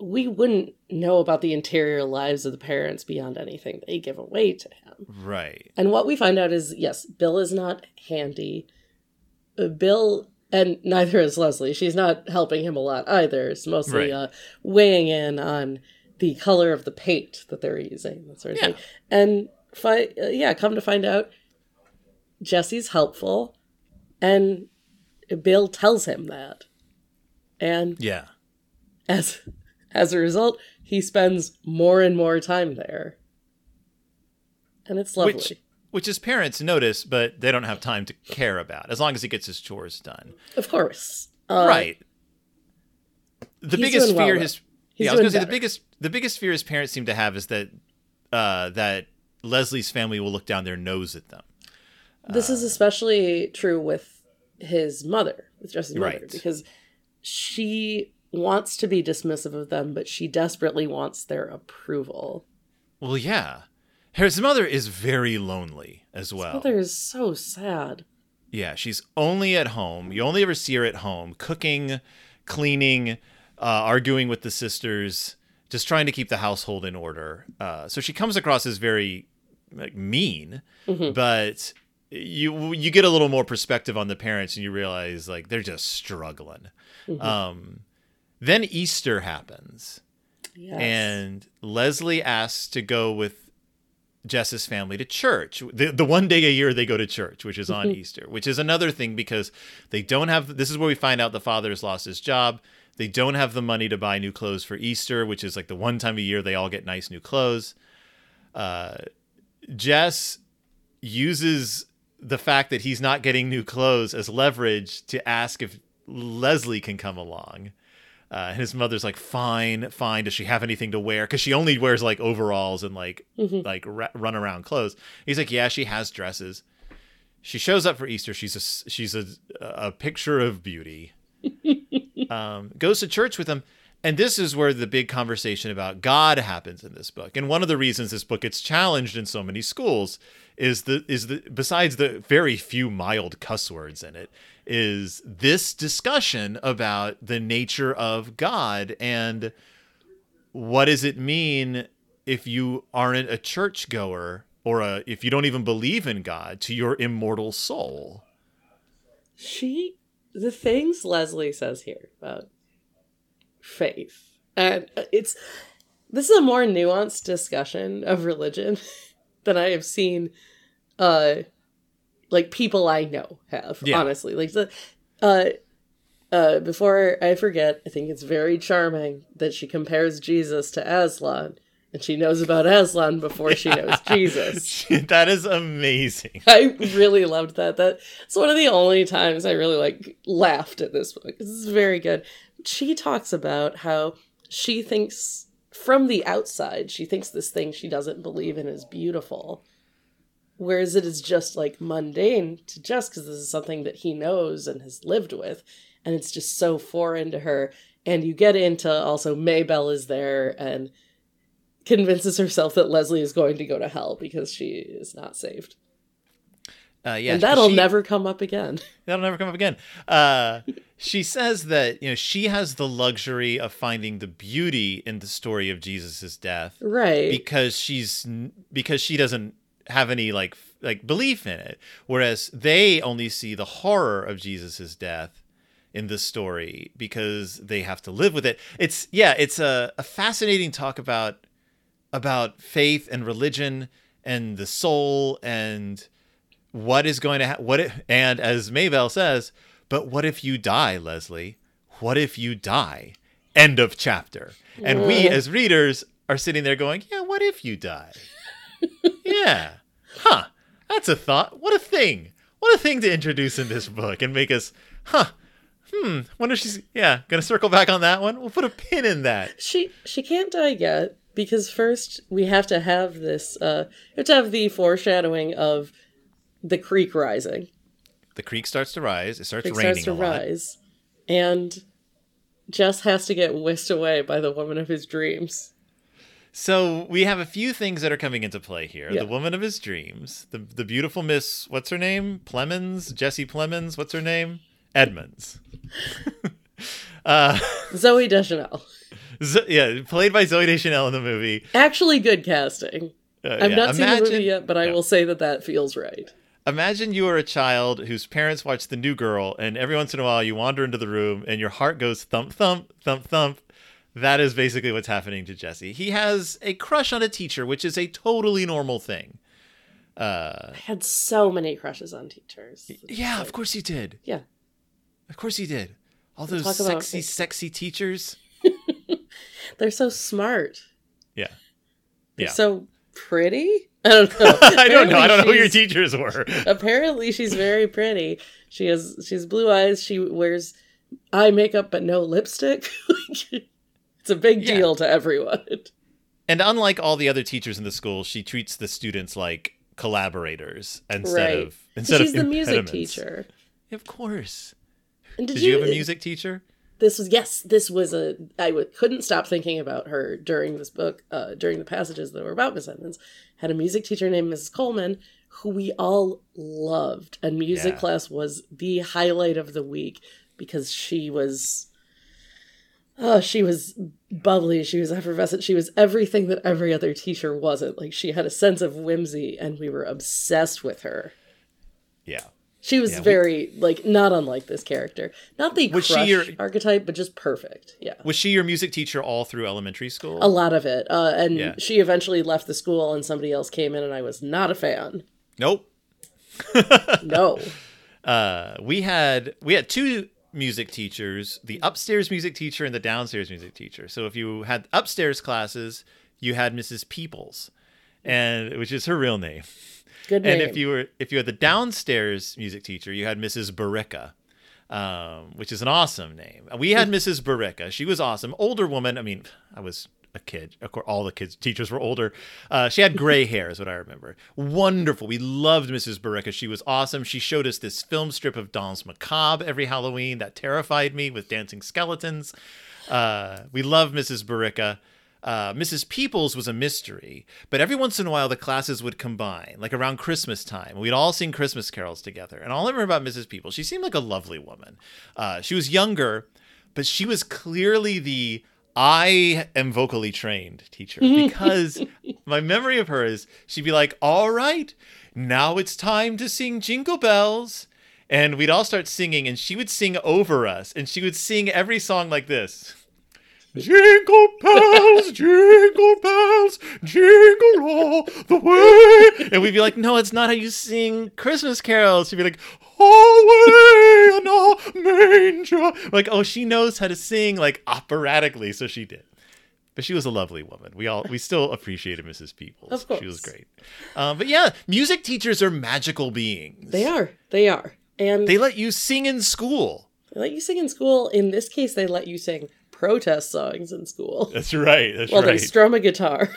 we wouldn't know about the interior lives of the parents beyond anything they give away to him. Right. And what we find out is yes, Bill is not handy. Uh, Bill, and neither is Leslie. She's not helping him a lot either. It's mostly Right. uh, weighing in on the color of the paint that they're using, that sort of Yeah. thing. And fi- uh, yeah, come to find out, Jesse's helpful, and Bill tells him that, and Yeah. as as a result, he spends more and more time there, and it's lovely. Which which his parents notice, but they don't have time to care about, as long as he gets his chores done. of course, uh, right. The biggest well, fear though. his He's yeah, I was gonna say the biggest the biggest fear his parents seem to have is that uh, that Leslie's family will look down their nose at them. This is especially true with his mother, with Jesse's mother, Right. because she wants to be dismissive of them, but she desperately wants their approval. Well, yeah. His mother is very lonely as well. Mother is so sad. Yeah, she's only at home. You only ever see her at home, cooking, cleaning, uh, arguing with the sisters, just trying to keep the household in order. Uh, so she comes across as very like mean, but you you get a little more perspective on the parents, and you realize like they're just struggling. Um, then Easter happens, Yes. and Leslie asks to go with Jess's family to church. The, the one day a year they go to church, which is on Easter, which is another thing because they don't have. This is where we find out the father has lost his job. They don't have the money to buy new clothes for Easter, which is like the one time a year they all get nice new clothes. Uh, Jess uses the fact that he's not getting new clothes as leverage to ask if Leslie can come along. Uh, and his mother's like, "Fine, fine. Does she have anything to wear? Because she only wears like overalls and like like ra- run around clothes." He's like, "Yeah, she has dresses." She shows up for Easter. She's a she's a a picture of beauty. um, goes to church with him, and this is where the big conversation about God happens in this book. And one of the reasons this book gets challenged in so many schools is the is the besides the very few mild cuss words in it is this discussion about the nature of God and what does it mean if you aren't a churchgoer or a, if you don't even believe in God to your immortal soul. she the things leslie says here about faith and it's this is a more nuanced discussion of religion than i have seen uh like people i know have Yeah. honestly like the uh uh before i forget i think it's very charming that she compares jesus to aslan and she knows about aslan before she knows jesus that is amazing. I really loved that. That's one of the only times I really like laughed at this book. This is very good. She talks about how she thinks from the outside, she thinks this thing she doesn't believe in is beautiful. Whereas it is just like mundane to Jess because this is something that he knows and has lived with. And it's just so foreign to her. And you get into also May Belle is there and convinces herself that Leslie is going to go to hell because she is not saved. Uh, yeah, and that'll she- never come up again. That'll never come up again. Uh, she says that you know she has the luxury of finding the beauty in the story of Jesus' death Right. because she's because she doesn't have any like like belief in it, whereas they only see the horror of jesus's death in this story because they have to live with it. It's yeah, it's a, a fascinating talk about about faith and religion and the soul and what is going to happen what if and as May Belle says but what if you die leslie? What if you die? End of chapter. And we mm. as readers are sitting there going yeah what if you die yeah. Huh. That's a thought. What a thing. What a thing to introduce in this book and make us huh. Hmm. Wonder if she's yeah gonna circle back on that one? We'll put a pin in that. She she can't die yet because first we have to have this uh we have to have the foreshadowing of the creek rising. the creek starts to rise. It starts It raining starts to a lot. rise. And Jess has to get whisked away by the woman of his dreams. So we have a few things that are coming into play here. Yeah. The woman of his dreams, the the beautiful Miss, what's her name? Plemons, Jesse Plemons. What's her name? Edmunds. uh, Zooey Deschanel. Yeah, played by Zooey Deschanel in the movie. Actually good casting. Uh, I've yeah, not seen the movie yet, but I yeah. will say that that feels right. Imagine you are a child whose parents watch The New Girl, and every once in a while you wander into the room and your heart goes thump, thump, thump, thump. That is basically what's happening to Jesse. He has a crush on a teacher, which is a totally normal thing. Uh, I had so many crushes on teachers. yeah, of course you did. Yeah. Of course you did. All those talk about sexy, sexy teachers. They're so smart. Yeah. They're Yeah. so pretty. I don't know. I don't know. I don't know who your teachers were. Apparently, she's very pretty. She has she's blue eyes. She wears eye makeup but no lipstick. It's a big Yeah. deal to everyone. And unlike all the other teachers in the school, she treats the students like collaborators instead Right. of instead she's of the music teacher. Of course. And did, Did you have a music teacher? this was yes this was a i w- couldn't stop thinking about her during this book uh, during the passages that were about miss edmunds had a music teacher named mrs coleman who we all loved and music Yeah. class was the highlight of the week because she was oh she was bubbly she was effervescent she was everything that every other teacher wasn't like she had a sense of whimsy and we were obsessed with her Yeah. she was Yeah, we- very like not unlike this character. Not the Was she crush your- archetype, but just perfect. Yeah. Was she your music teacher all through elementary school? A lot of it. Uh, and Yeah. she eventually left the school and somebody else came in and I was not a fan. Nope. No. Uh, we had we had two music teachers, the upstairs music teacher and the downstairs music teacher. So if you had upstairs classes, you had Mrs. Peoples, and which is her real name. Good name. And if you were if you had the downstairs music teacher, you had Mrs. Barica, um, which is an awesome name. We had Mrs. Barica. She was awesome, older woman. I mean, I was a kid. Of course, all the kids teachers were older. Uh, she had gray hair, is what I remember. Wonderful. We loved Mrs. Barica. She was awesome. She showed us this film strip of Danse Macabre every Halloween that terrified me with dancing skeletons. Uh, we loved Mrs. Barica. Uh, Mrs. Peoples was a mystery, but every once in a while the classes would combine, like around Christmas time. We'd all sing Christmas carols together. And all I remember about Mrs. Peoples, she seemed like a lovely woman. Uh, she was younger, but she was clearly the I am vocally trained teacher because my memory of her is she'd be like, All right, now it's time to sing Jingle Bells. And we'd all start singing, and she would sing over us, and she would sing every song like this. Jingle bells, jingle bells, jingle all the way. And we'd be like, no, it's not how you sing Christmas carols. She'd be like, away in a manger. Like, oh, she knows how to sing like operatically, so she did. But she was a lovely woman. We all we still appreciated Mrs. Peoples. Of course. She was great. Um, but yeah, music teachers are magical beings. they are. They are. And They they, let you sing in school. They let you sing in school. In this case, they let you sing protest songs in school That's right. That's while right. they strum a guitar.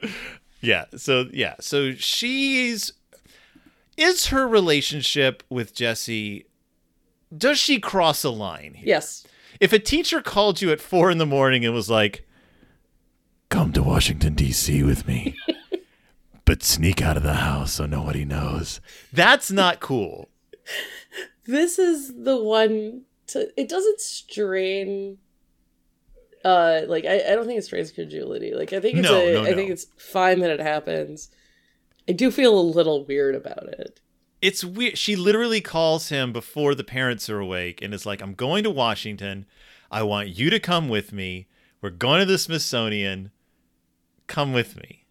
Yeah. So yeah. So she's is her relationship with Jesse. Does she cross a line here? yes. If a teacher called you at four in the morning and was like, "Come to Washington D.C. with me," but sneak out of the house so nobody knows, that's not cool. this is the one to it doesn't strain uh like I, I don't think it's strains credulity like i think it's No, a, no, I think it's fine that it happens i do feel a little weird about it It's weird. She literally calls him before the parents are awake and is like, I'm going to Washington. I want you to come with me. We're going to the Smithsonian. Come with me.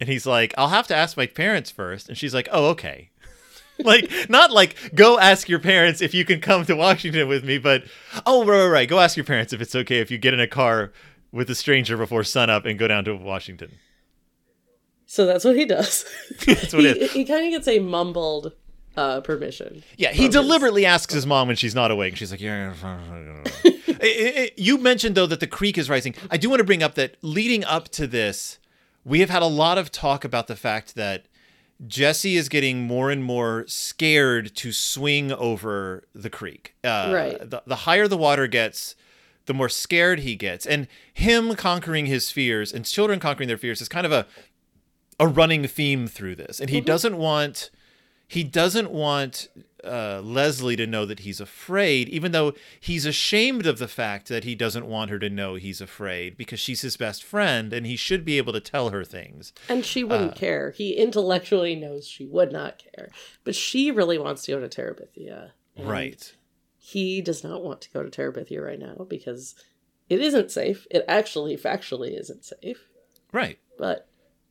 And he's like, I'll have to ask my parents first. And she's like, Oh, okay. like, not like, go ask your parents if you can come to Washington with me, but, oh, right, right, right. Go ask your parents if it's okay if you get in a car with a stranger before sunup and go down to Washington. so that's what he does That's what he, it is. he kind of gets a mumbled uh permission Yeah, he from his- deliberately asks his mom when she's not awake. She's like, "Yeah." I- I- I- you mentioned though that the creek is rising. I do want to bring up that leading up to this, we have had a lot of talk about the fact that Jesse is getting more and more scared to swing over the creek. Uh, Right. The, the higher the water gets, the more scared he gets, and him conquering his fears and children conquering their fears is kind of a a running theme through this. And he doesn't want he doesn't want uh, Leslie to know that he's afraid, even though he's ashamed of the fact that he doesn't want her to know he's afraid because she's his best friend and he should be able to tell her things. and she Uh. wouldn't care he intellectually knows she would not care but she really wants to go to terabithia Right. he does not want to go to terabithia right now because it isn't safe it actually factually isn't safe Right. but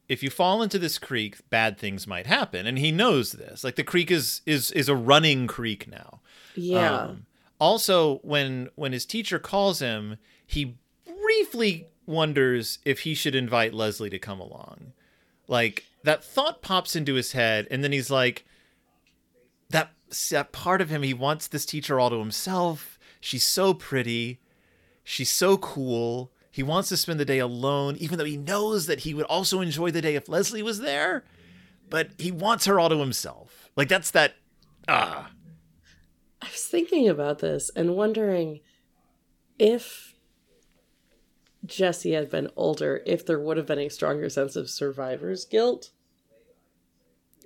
if you fall into this creek, bad things might happen, and he knows this. Like the creek is is is a running creek now. Yeah. Um, also, when when his teacher calls him, he briefly wonders if he should invite Leslie to come along. Like that thought pops into his head, and then he's like, that that part of him, he wants this teacher all to himself. She's so pretty, she's so cool. He wants to spend the day alone, even though he knows that he would also enjoy the day if Leslie was there. But he wants her all to himself. Like that's that. Ah. I was thinking about this and wondering if Jesse had been older, if there would have been a stronger sense of survivor's guilt.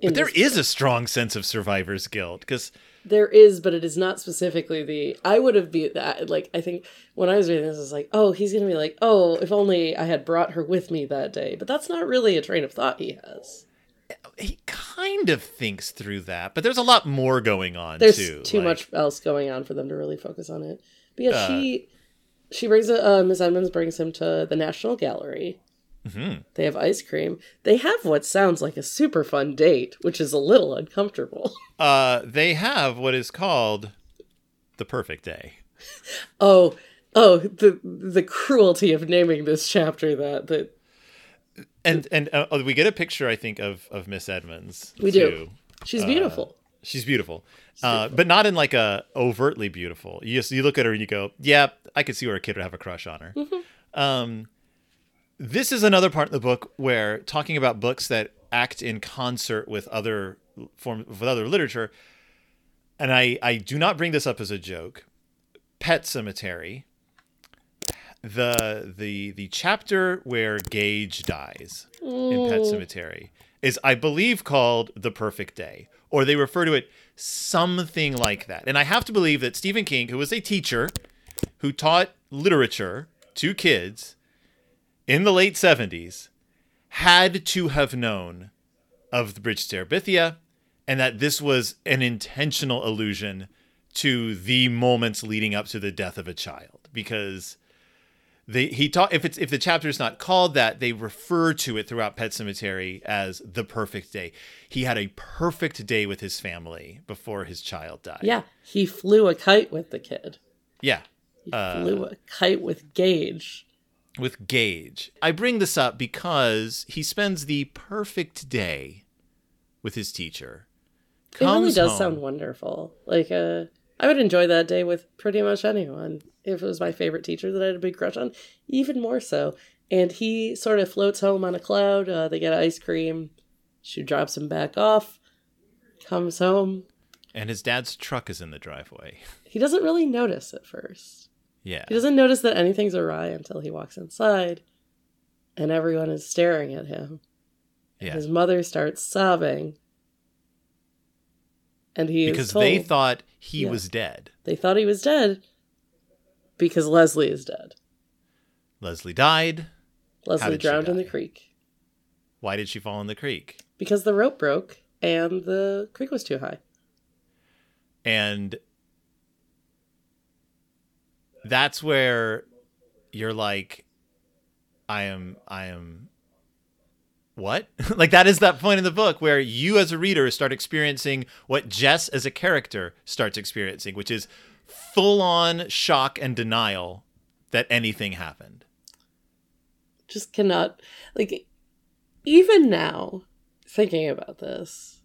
But there is a strong sense of survivor's guilt because There is, but it is not specifically the. I would have been that. Like, I think when I was reading this, I was like, oh, he's going to be like, oh, if only I had brought her with me that day. But that's not really a train of thought he has. he kind of thinks through that. But there's a lot more going on There's too. too like- much else going on for them to really focus on it. But yeah, Uh, she she brings uh, Miss Edmunds brings him to the National Gallery. Mhm. They have ice cream. They have what sounds like a super fun date, which is a little uncomfortable. Uh, they have what is called the perfect day. Oh, oh, the the cruelty of naming this chapter that that And and uh, oh, we get a picture, I think, of of Miss Edmunds. We do. too. she's beautiful. She's beautiful, uh, but not in like a overtly beautiful. You just you look at her and you go, "Yeah, I could see where a kid would have a crush on her." Um, this is another part of the book where talking about books that act in concert with other form with other literature, and I I do not bring this up as a joke. Pet Sematary, the the the chapter where Gage dies in Pet Sematary is I believe called The Perfect Day or they refer to it something like that. And I have to believe that Stephen King, who was a teacher who taught literature to kids in the late 70s, had to have known of the Bridge to Terabithia and that this was an intentional allusion to the moments leading up to the death of a child because they he taught if it's if the chapter is not called that they refer to it throughout Pet Sematary as the perfect day he had a perfect day with his family before his child died Yeah, he flew a kite with the kid. yeah He Uh, flew a kite with Gage. With gage i bring this up because he spends the perfect day with his teacher It really does home. sound wonderful. Like, uh, I would enjoy that day with pretty much anyone. If it was my favorite teacher that I had a big crush on, even more so. And he sort of floats home on a cloud. Uh, they get ice cream. She drops him back off. Comes home. and his dad's truck is in the driveway He doesn't really notice at first. Yeah He doesn't notice that anything's awry until he walks inside, and everyone is staring at him. yeah His mother starts sobbing, and he because told, they thought he Yeah. was dead they thought he was dead because Leslie is dead. leslie died Leslie drowned in the creek why did she fall in the creek because the rope broke and the creek was too high. and that's where you're like i am i am what like that is that point in the book where you as a reader start experiencing what jess as a character starts experiencing which is full on shock and denial that anything happened Just cannot like even now thinking about this.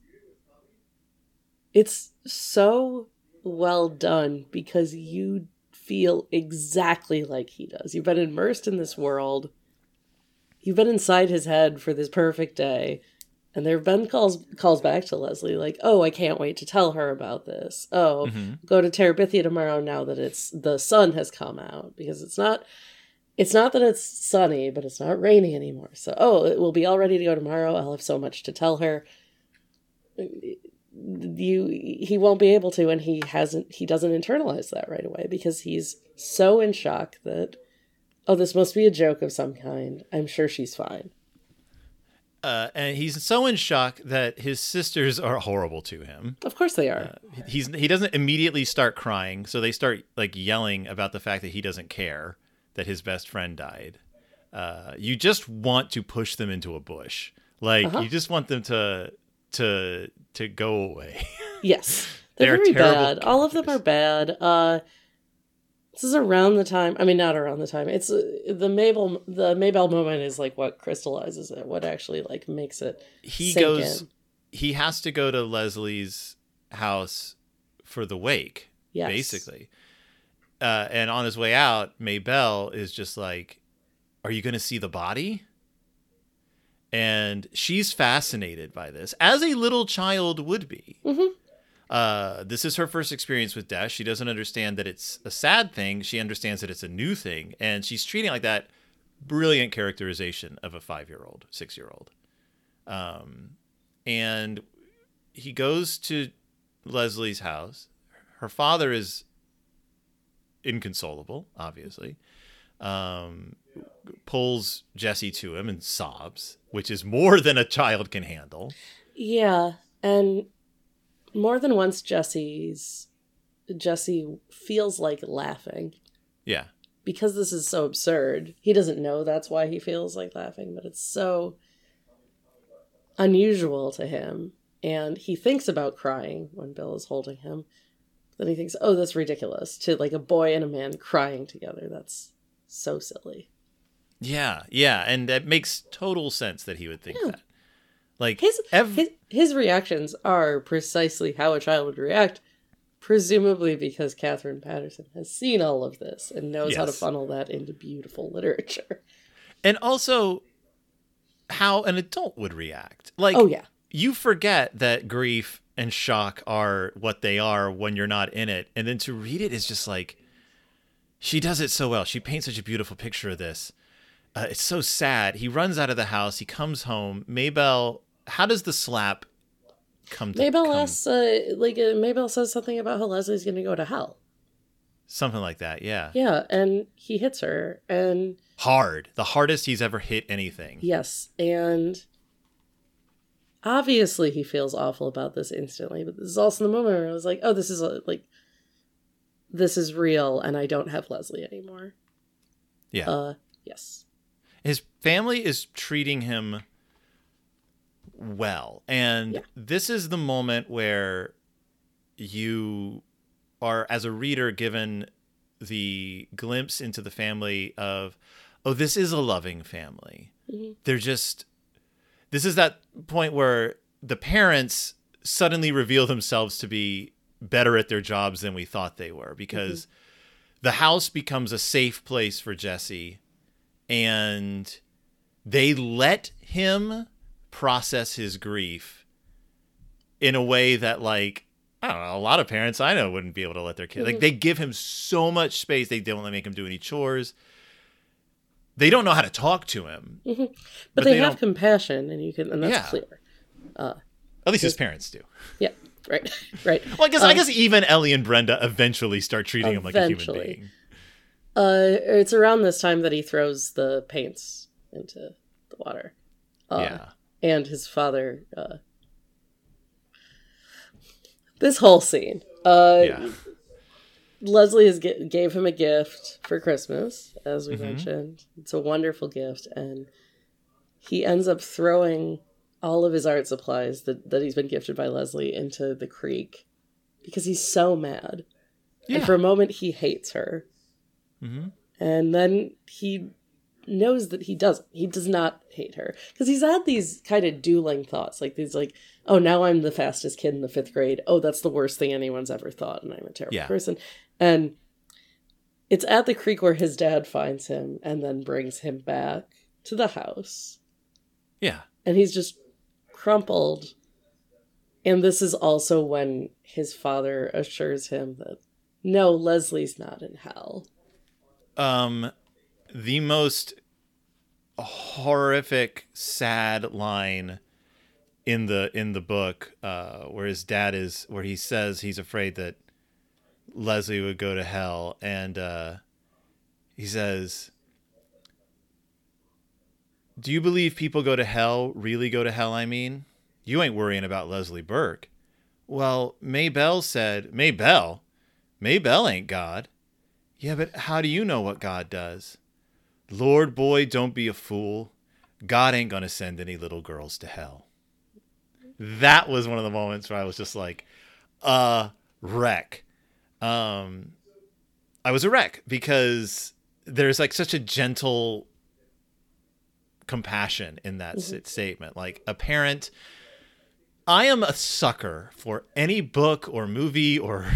It's so well done because you feel exactly like he does. You've been immersed in this world. You've been inside his head for this perfect day. And there have been calls calls back to Leslie like, "Oh, I can't wait to tell her about this. Oh, Mhm. go to Terabithia tomorrow now that it's the sun has come out because it's not it's not that it's sunny, but it's not rainy anymore. So, oh, it will be all ready to go tomorrow. I'll have so much to tell her. You he won't be able to and he hasn't he doesn't internalize that right away because he's so in shock that oh, this must be a joke of some kind. I'm sure she's fine. uh, and he's so in shock that his sisters are horrible to him Of course they are. he's he doesn't immediately start crying so they start like yelling about the fact that he doesn't care that his best friend died uh, you just want to push them into a bush Like Uh-huh. you just want them to to to go away. Yes. They're, They're very terrible bad. All of them are bad. Uh this is around the time. I mean, not around the time. It's uh, the May Belle. The May Belle moment is like what crystallizes it. What actually like makes it. he goes in. he has to go to Leslie's house for the wake, Yes. basically. Uh, and on his way out, May Belle is just like, Are you going to see the body? And she's fascinated by this, as a little child would be. Mhm. Uh, this is her first experience with death. She doesn't understand that it's a sad thing. She understands that it's a new thing. And she's treating it like that. Brilliant characterization of a five year old, six year old. Um, and he goes to Leslie's house. Her father is inconsolable, obviously. Um, pulls Jesse to him and sobs, which is more than a child can handle. Yeah, and more than once, Jesse's Jesse feels like laughing Yeah. because this is so absurd. He doesn't know that's why he feels like laughing, but it's so unusual to him. And he thinks about crying when Bill is holding him. Then he thinks, oh, that's ridiculous. To like a boy and a man crying together. That's so silly. Yeah. Yeah. And it makes total sense that he would think Yeah. that. Like, His, ev- his his reactions are precisely how a child would react, presumably because Katherine Paterson has seen all of this and knows how to funnel that into beautiful literature. and also how an adult would react. Like, oh yeah, you forget that grief and shock are what they are when you're not in it. And then to read it is just like, she does it so well. She paints such a beautiful picture of this. Uh, it's so sad. He runs out of the house. He comes home. May Belle, how does the slap come to May Belle come? asks, uh, like uh, May Belle says something about how Leslie's going to go to hell. Something like that. Yeah. Yeah, and he hits her, and Hard. The hardest he's ever hit anything. yes, and obviously he feels awful about this instantly. But this is also the moment where I was like, oh, this is uh, like, this is real, and I don't have Leslie anymore. Yeah. Uh, yes. His family is treating him well and Yeah. this is the moment where you are as a reader given the glimpse into the family of oh this is a loving family Mhm. they're just this is that point where the parents suddenly reveal themselves to be better at their jobs than we thought they were because the house becomes a safe place for Jesse and they let him process his grief in a way that like I don't know, a lot of parents I know wouldn't be able to let their kid like Mhm. they give him so much space they don't let make him do any chores. They don't know how to talk to him. But, But they, they have don't- compassion, and you can, and that's Yeah. clear. At least his parents do. Yeah, right, right. Well, I guess I Um, guess even Ellie and Brenda eventually start treating him like a human being. Uh, it's around this time that he throws the paints into the water. Uh, yeah. and his father. Uh, this whole scene. Uh, Yeah. Leslie has g- gave him a gift for Christmas, as we Mhm. mentioned. It's a wonderful gift, and he ends up throwing all of his art supplies that, that he's been gifted by Leslie into the creek because he's so mad. Yeah. And for a moment, he hates her. Hmm And then he knows that he doesn't. He does not hate her. Because he's had these kind of dueling thoughts. Like these like, oh, now I'm the fastest kid in the fifth grade. Oh, that's the worst thing anyone's ever thought, and I'm a terrible Yeah. person. And it's at the creek where his dad finds him and then brings him back to the house. Yeah. And he's just crumpled. And this is also when his father assures him that no, Leslie's not in hell. Um the most horrific sad line in the in the book uh where his dad is where he says he's afraid that Leslie would go to hell. And uh he says Do you believe people go to hell really go to hell I mean? You ain't worrying about Leslie Burke. Well May Belle said May Belle? Maybell ain't God yeah, but how do you know what God does? Lord, boy, don't be a fool. God ain't gonna send any little girls to hell. That was one of the moments where I was just like, a wreck. Um, I was a wreck because there's like such a gentle compassion in that mm-hmm. statement. Like a parent, I am a sucker for any book or movie or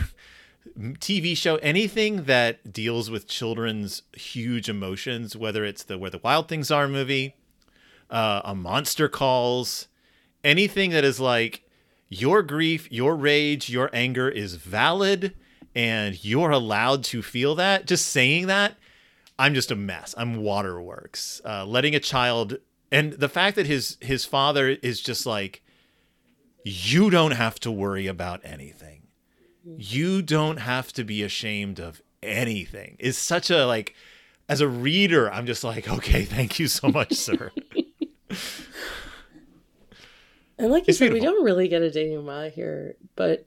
TV show, anything that deals with children's huge emotions, whether it's the Where the Wild Things Are movie, uh, a Monster Calls, anything that is like your grief, your rage, your anger is valid and you're allowed to feel that. Just saying that I'm just a mess. I'm waterworks. Uh, letting a child and the fact that his his father is just like you don't have to worry about anything. You don't have to be ashamed of anything. Is such a like as a reader, I'm just like, okay, thank you so much, sir. and like you it's said, beautiful. we don't really get a denouement here, but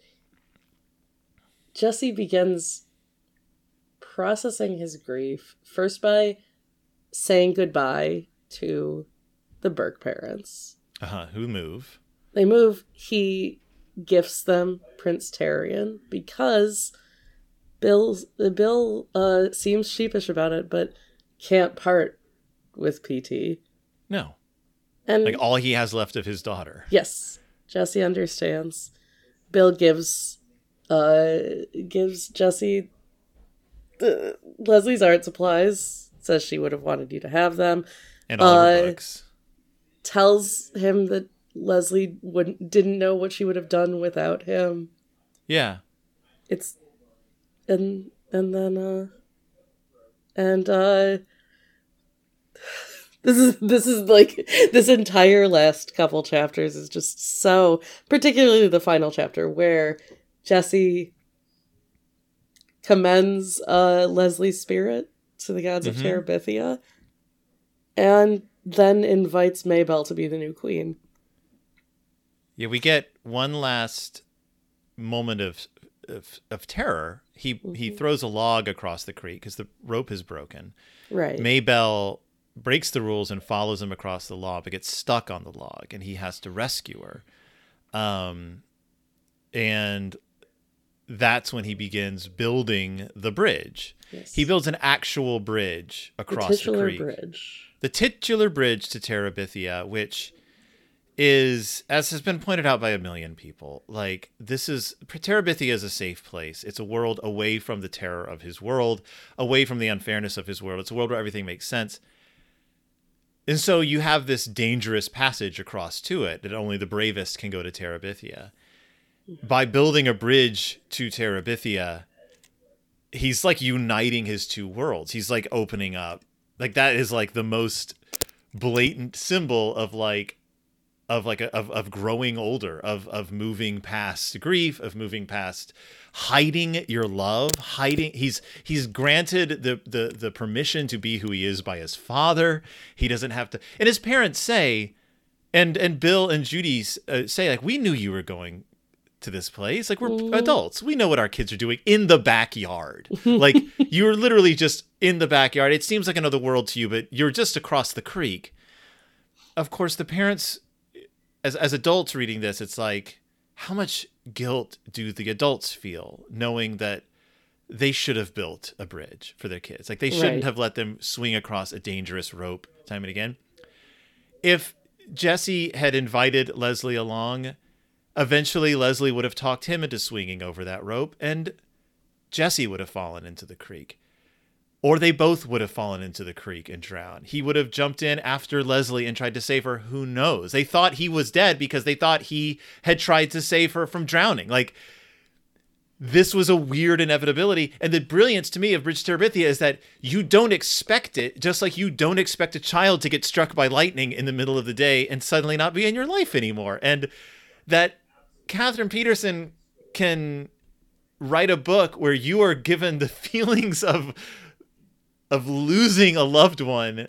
Jesse begins processing his grief first by saying goodbye to the Burke parents. Uh huh. Who move? They move. He gifts them Prince Terrien because Bill's Bill uh, seems sheepish about it, but can't part with PT. No. And like all he has left of his daughter. Yes. Jesse understands. Bill gives uh gives Jesse the, Leslie's art supplies says she would have wanted you to have them. And all uh, books. Tells him that Leslie wouldn't didn't know what she would have done without him. Yeah. It's and and then uh and uh this is this is like this entire last couple chapters is just so particularly the final chapter where Jesse commends uh, Leslie's spirit to the gods mm-hmm. of Terabithia, and then invites May Belle to be the new queen. Yeah, we get one last moment of of, of terror. He mm-hmm. he throws a log across the creek because the rope is broken. Right. May Belle breaks the rules and follows him across the log, but gets stuck on the log, and he has to rescue her. Um, and that's when he begins building the bridge. Yes. He builds an actual bridge across the, titular the creek. bridge. The titular bridge to Terabithia, which is, as has been pointed out by a million people, like this is Terabithia is a safe place. It's a world away from the terror of his world, away from the unfairness of his world. It's a world where everything makes sense. And so you have this dangerous passage across to it that only the bravest can go to Terabithia by building a bridge to Terabithia, he's like uniting his two worlds. He's like opening up. Like that is like the most blatant symbol of like of like a, of of growing older, of of moving past grief, of moving past hiding your love, hiding he's he's granted the the the permission to be who he is by his father. He doesn't have to and his parents say and and Bill and Judy uh, say like we knew you were going to this place. Like we're mm. adults. We know what our kids are doing in the backyard. like you're literally just in the backyard. It seems like another world to you, but you're just across the creek. Of course, the parents as as adults reading this, it's like how much guilt do the adults feel knowing that they should have built a bridge for their kids. Like they shouldn't right. have let them swing across a dangerous rope time and again. If Jesse had invited Leslie along, Eventually, Leslie would have talked him into swinging over that rope, and Jesse would have fallen into the creek. Or they both would have fallen into the creek and drowned. He would have jumped in after Leslie and tried to save her. Who knows? They thought he was dead because they thought he had tried to save her from drowning. Like, this was a weird inevitability. And the brilliance to me of Bridge Terabithia is that you don't expect it, just like you don't expect a child to get struck by lightning in the middle of the day and suddenly not be in your life anymore. And that Katherine Paterson can write a book where you are given the feelings of of losing a loved one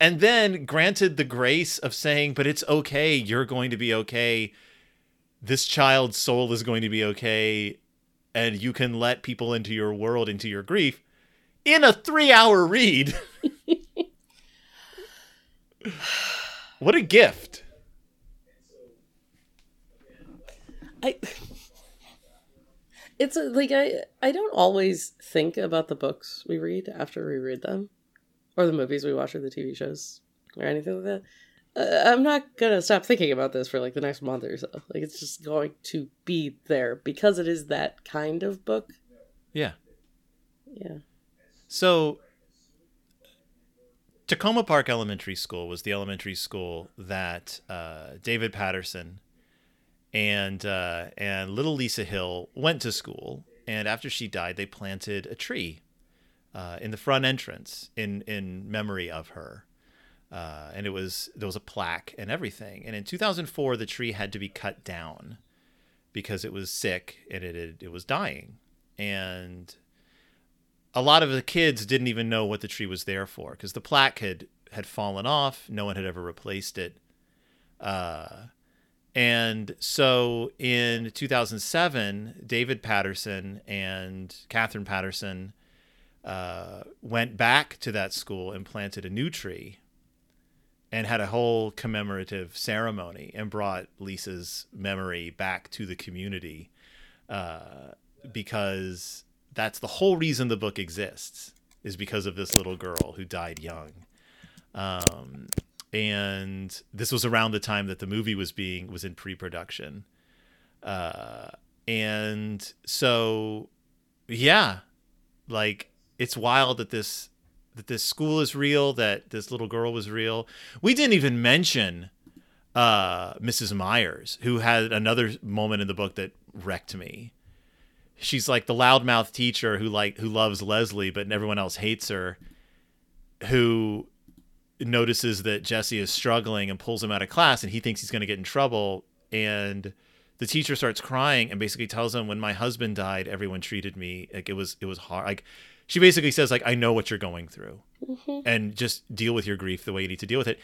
and then granted the grace of saying but it's okay you're going to be okay this child's soul is going to be okay and you can let people into your world into your grief in a 3 hour read what a gift. I It's a, like I I don't always think about the books we read after we read them or the movies we watch or the TV shows or anything like that. Uh, I'm not going to stop thinking about this for like the next month or so. Like it's just going to be there because it is that kind of book. Yeah. Yeah. So Takoma Park Elementary School was the elementary school that uh, David Paterson and uh, and little Lisa Hill went to school. And after she died, they planted a tree uh, in the front entrance in in memory of her. Uh, and it was there was a plaque and everything. And in 2004, the tree had to be cut down because it was sick and it it, it was dying. And a lot of the kids didn't even know what the tree was there for because the plaque had had fallen off. No one had ever replaced it. Uh, and so in 2007, David Paterson and Katherine Paterson uh, went back to that school and planted a new tree and had a whole commemorative ceremony and brought Lisa's memory back to the community uh, because that's the whole reason the book exists is because of this little girl who died young. Um, and this was around the time that the movie was being was in pre-production. Uh, and so, yeah, like it's wild that this that this school is real, that this little girl was real. We didn't even mention uh, Mrs. Myers, who had another moment in the book that wrecked me she's like the loudmouth teacher who like who loves Leslie, but everyone else hates her. Who notices that Jesse is struggling and pulls him out of class, and he thinks he's going to get in trouble. And the teacher starts crying and basically tells him, "When my husband died, everyone treated me like it was it was hard." Like she basically says, "Like I know what you're going through, mm-hmm. and just deal with your grief the way you need to deal with it."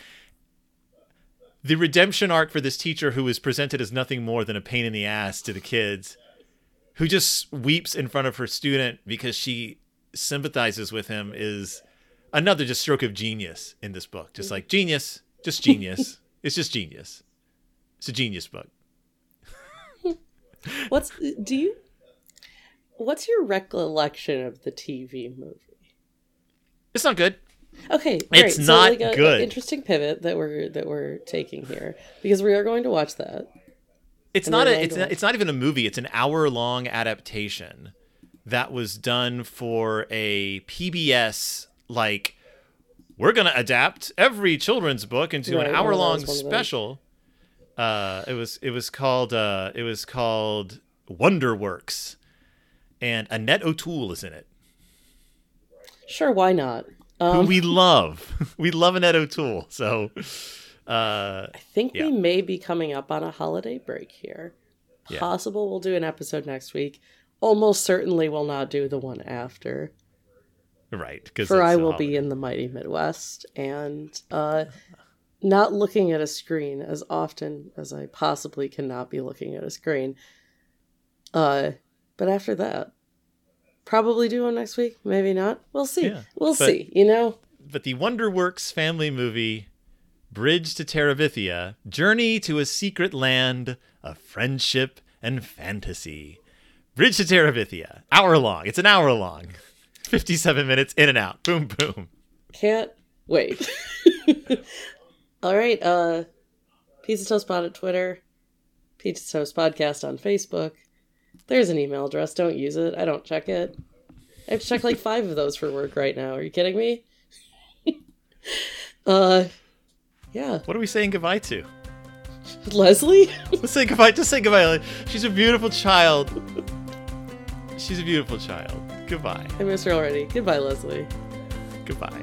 The redemption arc for this teacher, who is presented as nothing more than a pain in the ass to the kids, who just weeps in front of her student because she sympathizes with him is another just stroke of genius in this book. Just mm-hmm. like genius, just genius. it's just genius. It's a genius book. what's do you what's your recollection of the TV movie? It's not good. Okay, great. It's so not like a, good. interesting pivot that we're that we're taking here because we are going to watch that. It's not a it's not, it's not even a movie. It's an hour long adaptation that was done for a PBS like we're gonna adapt every children's book into right, an hour long special. Uh, it was it was called uh, it was called Wonderworks, and Annette O'Toole is in it. Sure, why not? Um, Who we love, we love Annette O'Toole. So uh, I think yeah. we may be coming up on a holiday break here. Possible yeah. we'll do an episode next week. Almost certainly we'll not do the one after. Right, because for I will be in the mighty Midwest and uh, not looking at a screen as often as I possibly cannot be looking at a screen. Uh, but after that, probably do one next week. Maybe not. We'll see. Yeah, we'll but, see. You know. But the Wonderworks family movie Bridge to Terabithia, Journey to a Secret Land of Friendship and Fantasy. Bridge to Terabithia, hour long. It's an hour long. 57 minutes in and out. Boom, boom. Can't wait. All right. Uh, Pizza Toast Pod at Twitter, Pizza Toast Podcast on Facebook. There's an email address. Don't use it. I don't check it. I have to check like five of those for work right now. Are you kidding me? uh, yeah. What are we saying goodbye to? Leslie? Let's say goodbye. Just say goodbye. She's a beautiful child. She's a beautiful child. Goodbye. I miss her already. Goodbye, Leslie. Goodbye.